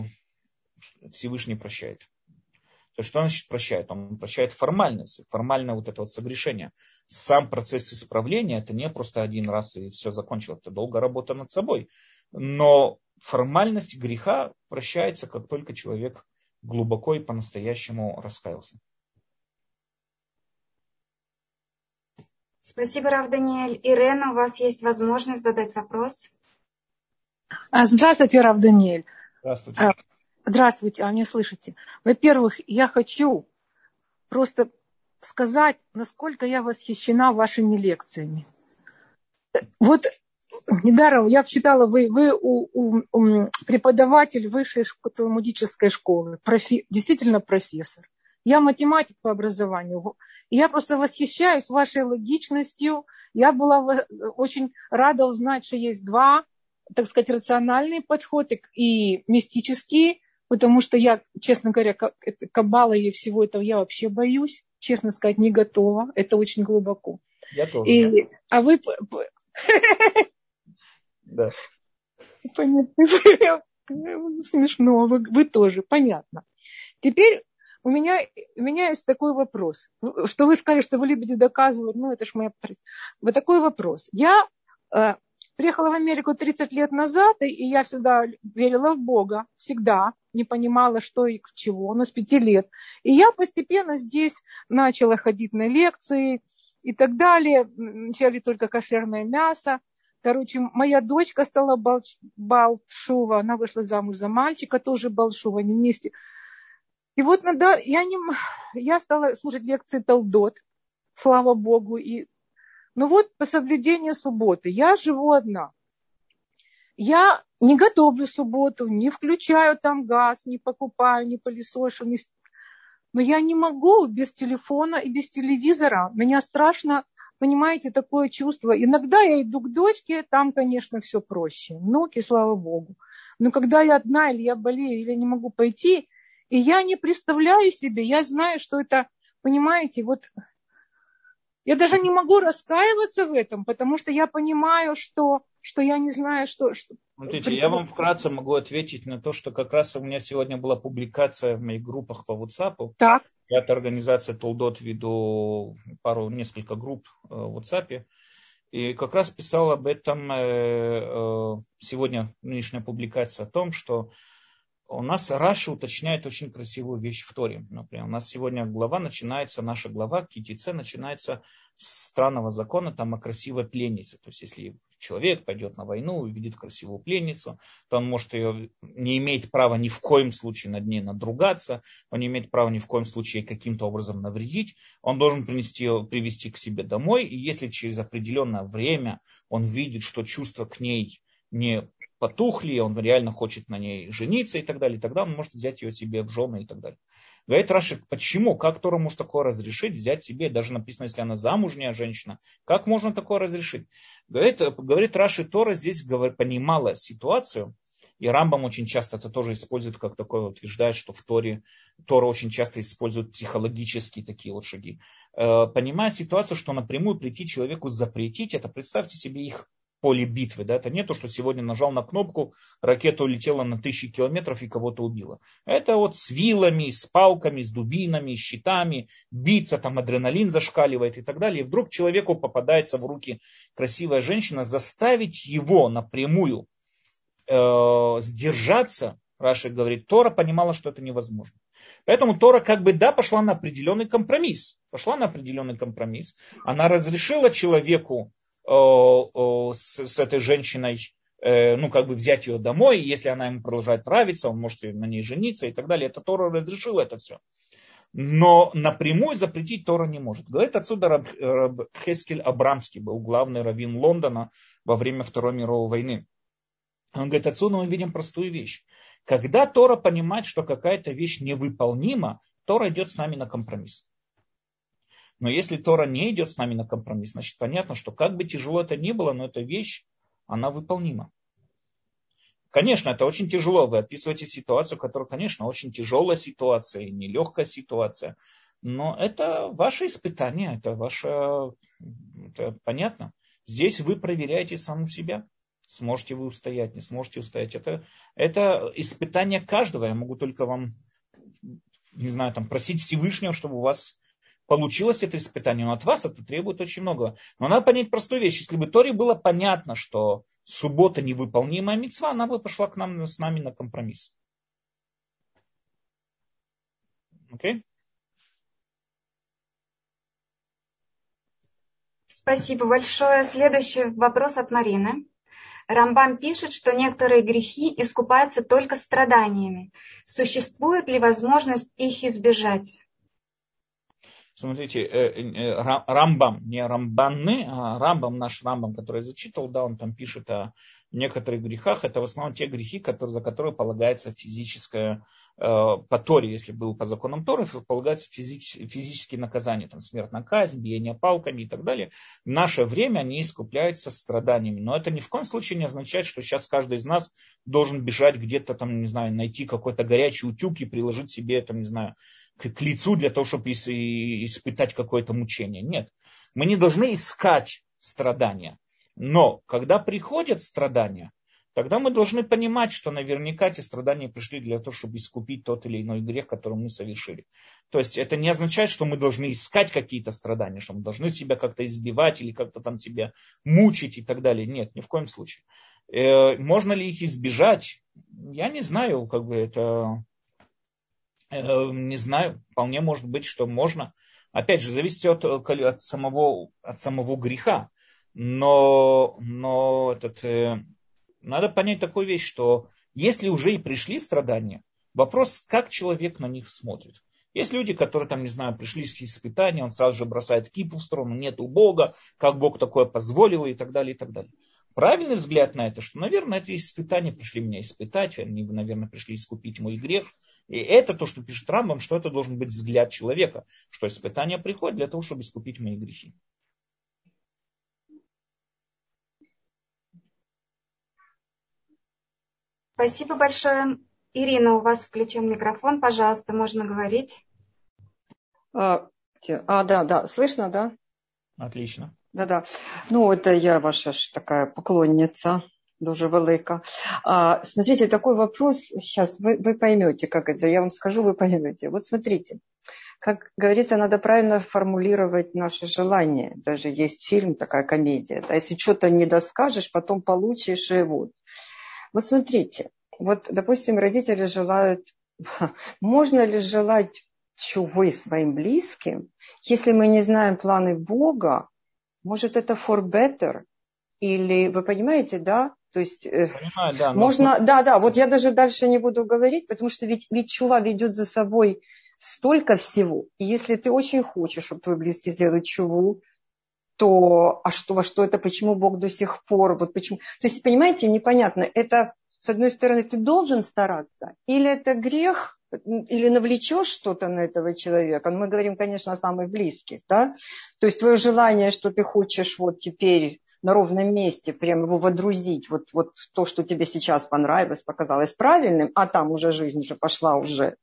Всевышний прощает. То есть что значит прощает? Он прощает формальность, формальное вот это вот согрешение. Сам процесс исправления это не просто один раз и все закончилось, это долгая работа над собой. Но формальность греха прощается, как только человек глубоко и по-настоящему раскаялся. Спасибо, Рав Даниэль. Ирена, у вас есть возможность задать вопрос. А, здравствуйте, Рав Даниэль. Здравствуйте. Здравствуйте, а меня слышите? Во-первых, я хочу просто сказать, насколько я восхищена вашими лекциями. Вот недаром я читала, вы, вы у, у, у, преподаватель высшей талмудической школы, профи, действительно профессор. Я математик по образованию. Я просто восхищаюсь вашей логичностью. Я была очень рада узнать, что есть два, так сказать, рациональные подходы и мистические, потому что я, честно говоря, кабала и всего этого я вообще боюсь, честно сказать, не готова. Это очень глубоко. Я тоже. И, а вы... Да. Смешно, вы, вы тоже, понятно. Теперь у меня, у меня есть такой вопрос. Что вы сказали, что вы любите доказывать, ну это ж моя... Вот такой вопрос. Я э, приехала в Америку 30 лет назад, и я всегда верила в Бога, всегда, не понимала, что и чего, но с пяти лет. И я постепенно здесь начала ходить на лекции и так далее. Начали только кошерное мясо. Короче, моя дочка стала Балшува, она вышла замуж за мальчика, тоже Балшува, они вместе и вот надо, я, не, я стала слушать лекции Талдот, слава Богу. И, ну вот по соблюдению субботы. Я живу одна. Я не готовлю субботу, не включаю там газ, не покупаю, не пылесошу. Не... Но я не могу без телефона и без телевизора. Меня страшно, понимаете, такое чувство. Иногда я иду к дочке, там, конечно, все проще. Внуки, слава Богу. Но когда я одна, или я болею, или не могу пойти, и я не представляю себе, я знаю, что это, понимаете, вот я даже не могу раскаиваться в этом, потому что я понимаю, что, что я не знаю, что... что... Смотрите, я вам вкратце могу ответить на то, что как раз у меня сегодня была публикация в моих группах по WhatsApp. Так. Я от организации Толдот веду пару, несколько групп э, в WhatsApp. И как раз писал об этом э, э, сегодня нынешняя публикация о том, что у нас Раши уточняет очень красивую вещь в Торе. Например, у нас сегодня глава начинается, наша глава Китице начинается с странного закона там о красивой пленнице. То есть, если человек пойдет на войну, увидит красивую пленницу, то он может ее не имеет права ни в коем случае над ней надругаться, он не имеет права ни в коем случае каким-то образом навредить. Он должен принести ее, привести к себе домой, и если через определенное время он видит, что чувство к ней не потухли, он реально хочет на ней жениться и так далее, тогда он может взять ее себе в жены и так далее. Говорит Раши, почему? Как Тора может такое разрешить? Взять себе, даже написано, если она замужняя женщина, как можно такое разрешить? Говорит, говорит Раши, Тора здесь понимала ситуацию, и Рамбам очень часто это тоже использует, как такое утверждает, что в Торе Тора очень часто использует психологические такие вот шаги. Э, понимая ситуацию, что напрямую прийти человеку запретить, это представьте себе их поле битвы. Да? Это не то, что сегодня нажал на кнопку, ракета улетела на тысячи километров и кого-то убила. Это вот с вилами, с палками, с дубинами, с щитами, биться, там адреналин зашкаливает и так далее. И вдруг человеку попадается в руки красивая женщина, заставить его напрямую э, сдержаться, Раши говорит, Тора понимала, что это невозможно. Поэтому Тора как бы, да, пошла на определенный компромисс. Пошла на определенный компромисс. Она разрешила человеку с, с этой женщиной, э, ну, как бы взять ее домой, и если она ему продолжает нравиться, он может на ней жениться и так далее. Это Тора разрешила это все. Но напрямую запретить Тора не может. Говорит отсюда Раб, Раб Хескель Абрамский, был главный раввин Лондона во время Второй мировой войны. Он говорит, отсюда мы видим простую вещь. Когда Тора понимает, что какая-то вещь невыполнима, Тора идет с нами на компромисс. Но если Тора не идет с нами на компромисс, значит понятно, что как бы тяжело это ни было, но эта вещь, она выполнима. Конечно, это очень тяжело. Вы описываете ситуацию, которая, конечно, очень тяжелая ситуация и нелегкая ситуация. Но это ваше испытание, это ваше... Это понятно. Здесь вы проверяете саму себя. Сможете вы устоять, не сможете устоять. Это, это испытание каждого. Я могу только вам не знаю, там, просить Всевышнего, чтобы у вас получилось это испытание, но от вас это требует очень много. Но надо понять простую вещь. Если бы Торе было понятно, что суббота невыполнимая мецва, она бы пошла к нам с нами на компромисс. Окей? Okay? Спасибо большое. Следующий вопрос от Марины. Рамбам пишет, что некоторые грехи искупаются только страданиями. Существует ли возможность их избежать? Смотрите, э, э, Рамбам, не Рамбанны, а Рамбам, наш Рамбам, который я зачитывал, да, он там пишет о некоторых грехах. Это в основном те грехи, которые, за которые полагается физическое Э, по Торе, если был по законам Торы, полагается физические, физические наказания, там, смертная казнь, биение палками и так далее. В наше время они искупляются страданиями. Но это ни в коем случае не означает, что сейчас каждый из нас должен бежать где-то, там, не знаю, найти какой-то горячий утюг и приложить себе, там, не знаю, к, к лицу для того, чтобы испытать какое-то мучение. Нет. Мы не должны искать страдания. Но когда приходят страдания, тогда мы должны понимать, что наверняка эти страдания пришли для того, чтобы искупить тот или иной грех, который мы совершили. То есть это не означает, что мы должны искать какие-то страдания, что мы должны себя как-то избивать или как-то там себя мучить и так далее. Нет, ни в коем случае. Э, можно ли их избежать? Я не знаю, как бы это... Э, не знаю, вполне может быть, что можно. Опять же, зависит от, от, самого, от самого греха. Но, но этот, э, надо понять такую вещь, что если уже и пришли страдания, вопрос, как человек на них смотрит. Есть люди, которые, там, не знаю, пришли с испытания, он сразу же бросает кипу в сторону, нет у Бога, как Бог такое позволил и так далее, и так далее. Правильный взгляд на это, что, наверное, эти испытания пришли меня испытать, они, наверное, пришли искупить мой грех. И это то, что пишет Рамбам, что это должен быть взгляд человека, что испытания приходят для того, чтобы искупить мои грехи. Спасибо большое. Ирина, у вас включен микрофон, пожалуйста, можно говорить. А, а да, да, слышно, да? Отлично. Да-да. Ну, это я ваша такая поклонница, дуже велика. А, смотрите, такой вопрос, сейчас вы, вы поймете, как это, я вам скажу, вы поймете. Вот смотрите, как говорится, надо правильно формулировать наши желания. Даже есть фильм, такая комедия. Да, если что-то не доскажешь, потом получишь и вот. Вот смотрите, вот, допустим, родители желают, можно ли желать чувы своим близким, если мы не знаем планы Бога, может это for better, или вы понимаете, да? То есть э, Понимаю, да, можно, но... да, да, вот я даже дальше не буду говорить, потому что ведь, ведь чува ведет за собой столько всего. И если ты очень хочешь, чтобы твой близкий сделал чуву, то а что, во что это, почему Бог до сих пор, вот почему. То есть, понимаете, непонятно, это, с одной стороны, ты должен стараться, или это грех, или навлечешь что-то на этого человека. Мы говорим, конечно, о самых близких, да. То есть твое желание, что ты хочешь вот теперь на ровном месте прям его водрузить, вот, вот то, что тебе сейчас понравилось, показалось правильным, а там уже жизнь же пошла уже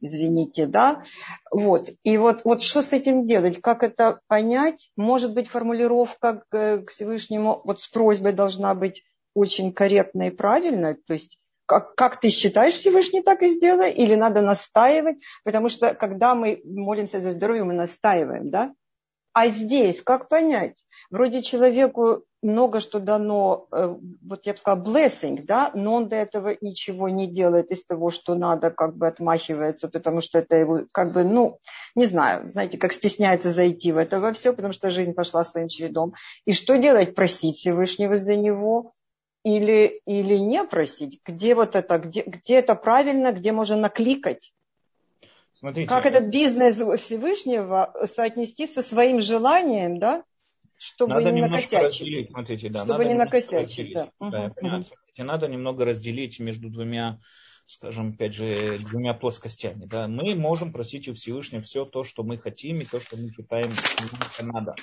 извините, да. Вот. И вот, вот что с этим делать? Как это понять? Может быть, формулировка к Всевышнему вот с просьбой должна быть очень корректная и правильная. То есть как, как ты считаешь, Всевышний так и сделай, или надо настаивать, потому что когда мы молимся за здоровье, мы настаиваем, да? А здесь как понять? Вроде человеку много что дано, э, вот я бы сказала, blessing, да, но он до этого ничего не делает из того, что надо, как бы отмахивается, потому что это его, как бы, ну, не знаю, знаете, как стесняется зайти в это во все, потому что жизнь пошла своим чередом. И что делать? Просить Всевышнего за него или, или не просить? Где вот это, где, где это правильно, где можно накликать? Смотрите. Как этот бизнес Всевышнего соотнести со своим желанием, да? чтобы надо не накосячить. Смотрите, да, чтобы не накосячить. Да. Да, угу. смотрите, надо немного разделить между двумя скажем, опять же, двумя плоскостями. Да? Мы можем просить у Всевышнего все то, что мы хотим, и то, что мы считаем, что надо.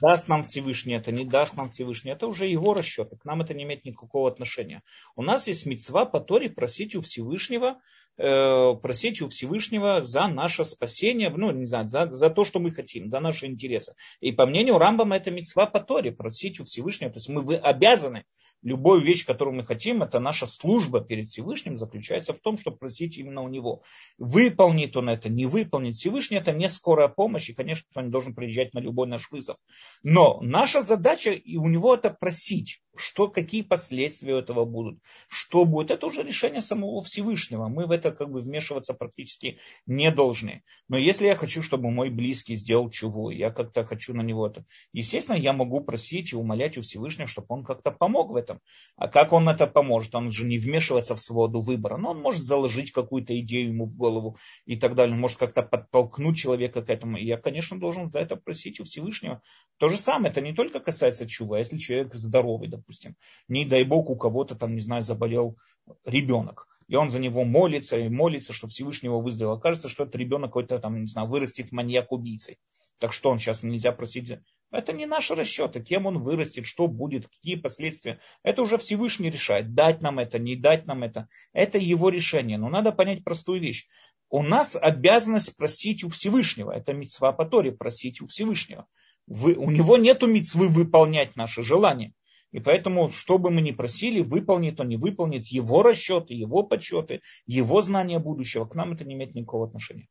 Даст нам Всевышний это, не даст нам Всевышний, это уже его расчеты, к нам это не имеет никакого отношения. У нас есть мицва по Торе просить у Всевышнего э, просить у Всевышнего за наше спасение, ну, не знаю, за, за то, что мы хотим, за наши интересы. И по мнению Рамбама это мицва по Торе, просить у Всевышнего. То есть мы обязаны любую вещь, которую мы хотим, это наша служба перед Всевышним заключается в том, чтобы просить именно у него. Выполнит он это, не выполнит. Всевышний это не скорая помощь, и, конечно, он должен приезжать на любой наш вызов. Но наша задача и у него это просить что, какие последствия этого будут, что будет, это уже решение самого Всевышнего. Мы в это как бы вмешиваться практически не должны. Но если я хочу, чтобы мой близкий сделал чего, я как-то хочу на него это, естественно, я могу просить и умолять у Всевышнего, чтобы он как-то помог в этом. А как он это поможет? Он же не вмешивается в своду выбора, но он может заложить какую-то идею ему в голову и так далее. Он может как-то подтолкнуть человека к этому. И я, конечно, должен за это просить у Всевышнего. То же самое, это не только касается чува, если человек здоровый, допустим. Не дай бог у кого-то там, не знаю, заболел ребенок. И он за него молится и молится, что Всевышний его выздоровел. Кажется, что этот ребенок какой-то там, не знаю, вырастет маньяк-убийцей. Так что он сейчас нельзя просить. Это не наши расчеты, кем он вырастет, что будет, какие последствия. Это уже Всевышний решает, дать нам это, не дать нам это. Это его решение. Но надо понять простую вещь. У нас обязанность просить у Всевышнего. Это мецва по Торе, просить у Всевышнего. Вы, у него нет мецвы выполнять наши желания. И поэтому, что бы мы ни просили, выполнит он, не выполнит его расчеты, его подсчеты, его знания будущего. К нам это не имеет никакого отношения.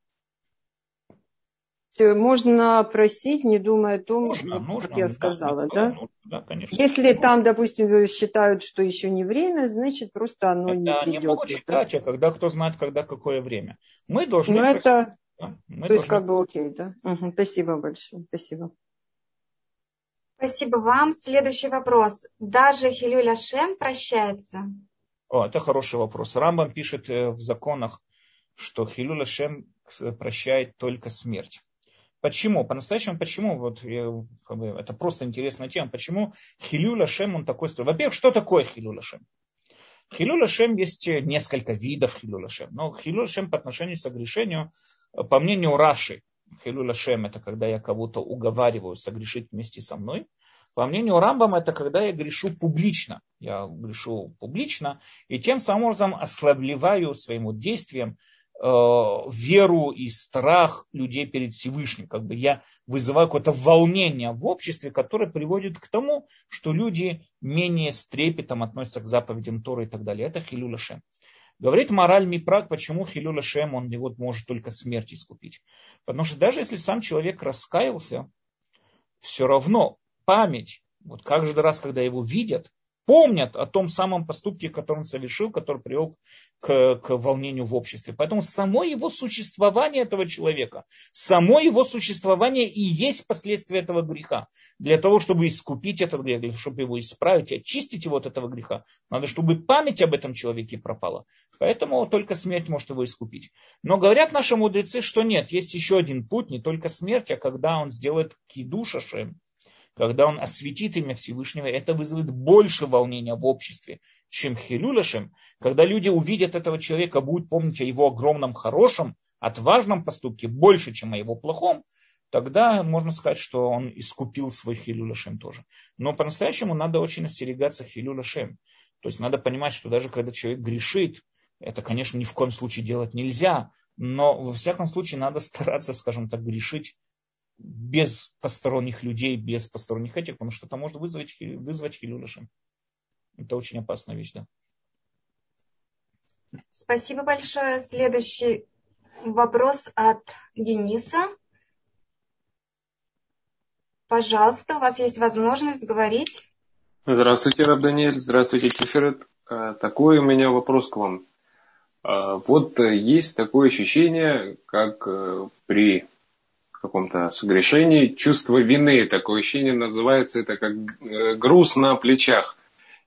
Можно просить, не думая о том, можно, вот, нужно, как я сказала, да? Нужно, да, конечно. Если там, допустим, считают, что еще не время, значит просто оно это не придет. Не могут считать, а когда кто знает, когда какое время. Мы должны. Ну это, да? мы то должны... есть как бы окей, да? Угу, спасибо большое, спасибо. Спасибо вам. Следующий вопрос. Даже Хилюль Ашем прощается? О, это хороший вопрос. Рамбам пишет э, в законах, что Хилюль Ашем прощает только смерть. Почему? По-настоящему почему? Вот это просто интересная тема. Почему Хилюль Ашем он такой строй? Во-первых, что такое Хилюль Ашем? Хилюль Ашем есть несколько видов Хилюль Ашем. Но Хилюль Ашем по отношению к согрешению, по мнению Раши, Хилюль Ашем это когда я кого-то уговариваю согрешить вместе со мной. По мнению Рамбама, это когда я грешу публично. Я грешу публично и тем самым образом ослабливаю своим действием э, веру и страх людей перед Всевышним. Как бы я вызываю какое-то волнение в обществе, которое приводит к тому, что люди менее с трепетом относятся к заповедям Торы и так далее. Это Хилюля Шем. Говорит мораль Мипрак, почему Хилюля Шем, он его может только смерть искупить. Потому что даже если сам человек раскаялся, все равно память, вот каждый раз, когда его видят, помнят о том самом поступке, который он совершил, который привел к, к волнению в обществе. Поэтому само его существование этого человека, само его существование и есть последствия этого греха. Для того, чтобы искупить этот грех, для того, чтобы его исправить, очистить его от этого греха, надо, чтобы память об этом человеке пропала. Поэтому только смерть может его искупить. Но говорят наши мудрецы, что нет, есть еще один путь, не только смерть, а когда он сделает кидушашем, когда он осветит имя Всевышнего, это вызовет больше волнения в обществе, чем Хилюляшем. Когда люди увидят этого человека, будут помнить о его огромном хорошем, отважном поступке больше, чем о его плохом, тогда можно сказать, что он искупил свой Хилюляшем тоже. Но по-настоящему надо очень остерегаться Хилюляшем. То есть надо понимать, что даже когда человек грешит, это, конечно, ни в коем случае делать нельзя, но во всяком случае надо стараться, скажем так, грешить без посторонних людей, без посторонних этих, потому что это может вызвать, вызвать хилюлишем. Это очень опасная вещь, да. Спасибо большое. Следующий вопрос от Дениса. Пожалуйста, у вас есть возможность говорить. Здравствуйте, Раб Даниэль. Здравствуйте, Тиферет. Э, такой у меня вопрос к вам. Э, вот есть такое ощущение, как э, при каком-то согрешении, чувство вины, такое ощущение называется это как э, груз на плечах.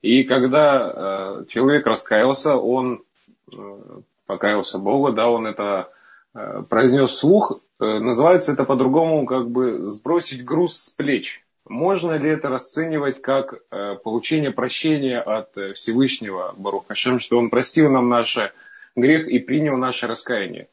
И когда э, человек раскаялся, он э, покаялся Богу, да, он это произнес вслух, э, называется это по-другому, как бы сбросить груз с плеч. Можно ли это расценивать как получение прощения от Всевышнего Баруха Хашем, что Он простил нам наш грех и принял наше раскаяние?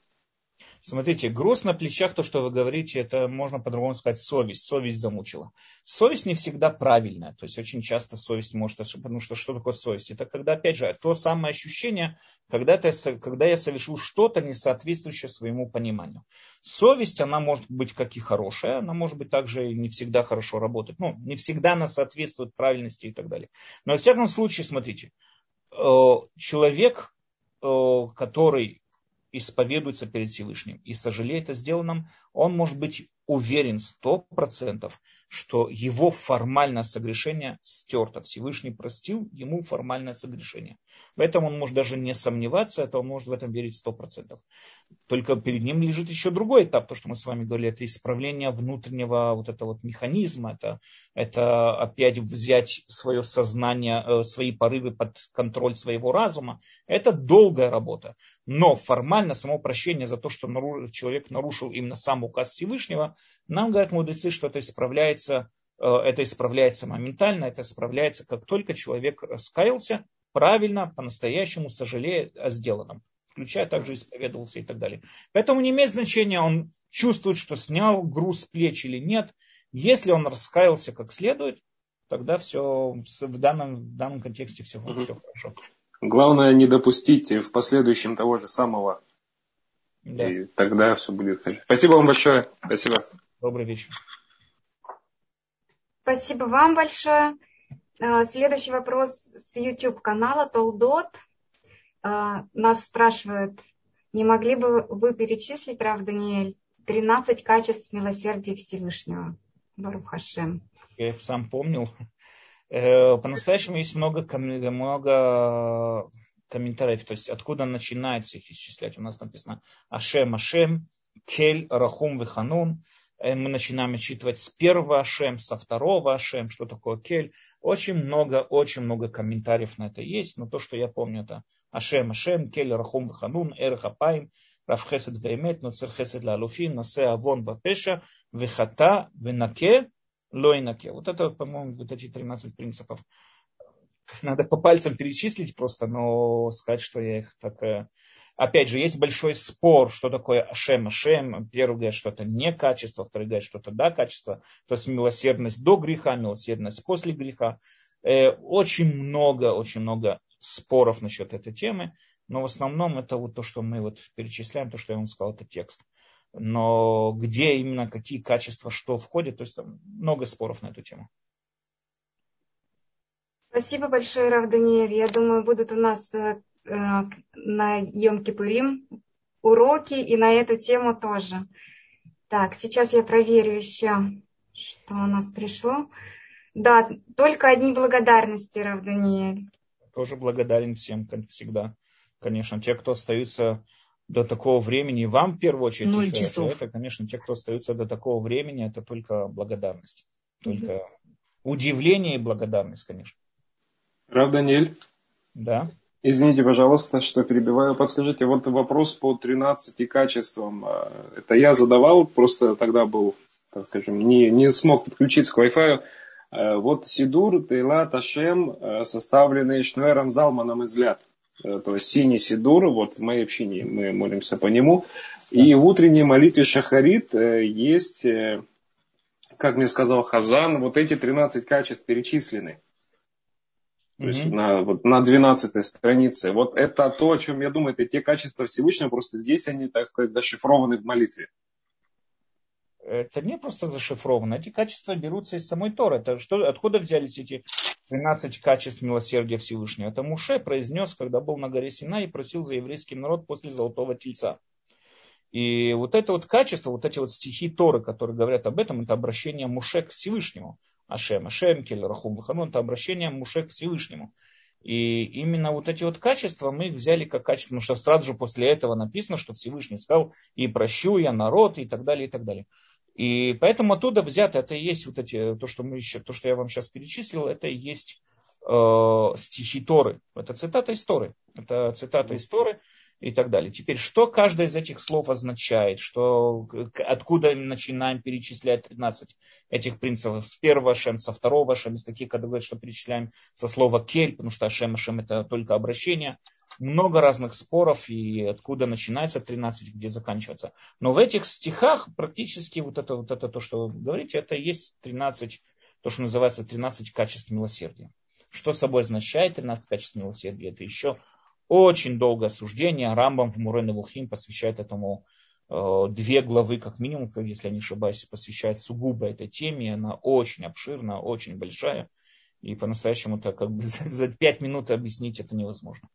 Смотрите, груз на плечах, то, что вы говорите, это можно по-другому сказать совесть. Совесть замучила. Совесть не всегда правильная. То есть очень часто совесть может ошибаться. Потому что что такое совесть? Это когда, опять же, то самое ощущение, когда, ты, когда я совершил что-то, не соответствующее своему пониманию. Совесть, она может быть как и хорошая, она может быть также не всегда хорошо работать. Ну, не всегда она соответствует правильности и так далее. Но, во всяком случае, смотрите, э, человек, э, который исповедуется перед Всевышним. И сожалеет о сделанном, он может быть уверен сто процентов, что его формальное согрешение стерто. Всевышний простил ему формальное согрешение. Поэтому он может даже не сомневаться, это он может в этом верить сто процентов. Только перед ним лежит еще другой этап, то, что мы с вами говорили, это исправление внутреннего вот этого вот механизма, это, это опять взять свое сознание, э, свои порывы под контроль своего разума. Это долгая работа. Но формально само прощение за то, что человек нарушил именно сам указ Всевышнего, нам говорят мудрецы, что это исправляется, э, это исправляется моментально, это исправляется, как только человек раскаялся, правильно, по-настоящему сожалея о сделанном, включая также исповедовался и так далее. Поэтому не имеет значения, он чувствует, что снял груз с плеч или нет. Если он раскаялся как следует, тогда все в данном, в данном контексте все, угу. все хорошо. Главное не допустить в последующем того же самого. Да. И тогда все будет. Спасибо вам большое. Спасибо. Добрый вечер. Спасибо вам большое. А, следующий вопрос с YouTube канала Толдот. А, нас спрашивают, не могли бы вы перечислить, Рав Даниэль, 13 качеств милосердия Всевышнего? Барух Хашем. Я их сам помнил. Э, по-настоящему есть много, много комментариев, то есть откуда начинается их исчислять. У нас написано Ашем, Ашем, Кель, Рахум, Виханун. Э, мы начинаем отчитывать с первого Ашем, со второго Ашем, что такое Кель. Очень много, очень много комментариев на это есть, но то, что я помню, это Ашем, Ашем, Кель, Рахум, Виханун, Эрх, Апаим, Рав Хесед Веймет, Ноцер Хесед Лалуфин, Насе Авон Вапеша, Вихата, Венаке, Лойнаке. Вот это, по-моему, вот эти 13 принципов. Надо по пальцам перечислить просто, но сказать, что я их так... Э, опять же, есть большой спор, что такое Ашем, Ашем. Первый говорит, что это не качество, второй говорит, что это да, качество. То есть милосердность до греха, милосердность после греха. Э, очень много, очень много споров насчет этой темы, но в основном это вот то, что мы вот перечисляем, то, что я вам сказал, это текст но где именно какие качества, что входит, то есть там много споров на эту тему. Спасибо большое, Рав Даниэль. Я думаю, будут у нас э, на Йом-Кипурим уроки и на эту тему тоже. Так, сейчас я проверю еще, что у нас пришло. Да, только одни благодарности, Рав Даниэль. Тоже благодарен всем, как всегда. Конечно, те, кто остаются до такого времени, вам в первую очередь, Ноль часов. это, конечно, те, кто остаются до такого времени, это только благодарность. Только угу. удивление и благодарность, конечно. Рав Даниэль? Да. Извините, пожалуйста, что перебиваю. Подскажите, вот вопрос по 13 качествам. А, это я задавал, просто тогда был, так скажем, не, не смог подключиться к Wi-Fi. А, вот Сидур, Тейла, Ташем, а, составленный Шнуэром Залманом из Ляд. Э, то есть синий сидур, вот в моей общине мы молимся по нему. И в утренней молитве Шахарит э, есть, э, как мне сказал Хазан, вот эти 13 качеств перечислены. То есть mm-hmm. на, вот, на 12 странице. Вот это то, о чем я думаю, это те качества Всевышнего, просто здесь они, так сказать, зашифрованы в молитве это не просто зашифровано, эти качества берутся из самой Торы. Это что, откуда взялись эти 13 качеств милосердия Всевышнего? Это Муше произнес, когда был на горе Сина и просил за еврейский народ после Золотого Тельца. И вот это вот качество, вот эти вот стихи Торы, которые говорят об этом, это обращение Муше к Всевышнему. Ашем, Ашем, Кель, Рахум, Баханун, это обращение Муше к Всевышнему. И именно вот эти вот качества мы их взяли как качество, потому что сразу же после этого написано, что Всевышний сказал, и прощу я народ, и так далее, и так далее. И поэтому оттуда взято, это и есть вот эти, то, что, мы еще, то, что я вам сейчас перечислил, это и есть э, стихи Торы. Это цитата из Торы. Это цитата из Торы и так далее. Теперь, что каждое из этих слов означает, что, откуда мы начинаем перечислять 13 этих принципов, с первого Ашем, со второго Ашем, из таких, говорят, что перечисляем со слова кель, потому что Ашем, Ашем это только обращение. много разных споров, и откуда начинается 13, где заканчивается. Но в этих стихах практически вот это, вот это то, что вы говорите, это есть 13, то, что называется 13 качеств милосердия. Что собой означает 13 качеств милосердия? Это еще очень долгое суждение. Рамбам в Мурен Вухим посвящает этому э, две главы, как минимум, если я не ошибаюсь, посвящает сугубо этой теме. Она очень обширная, очень большая. И по-настоящему-то как бы за пять минут объяснить это невозможно.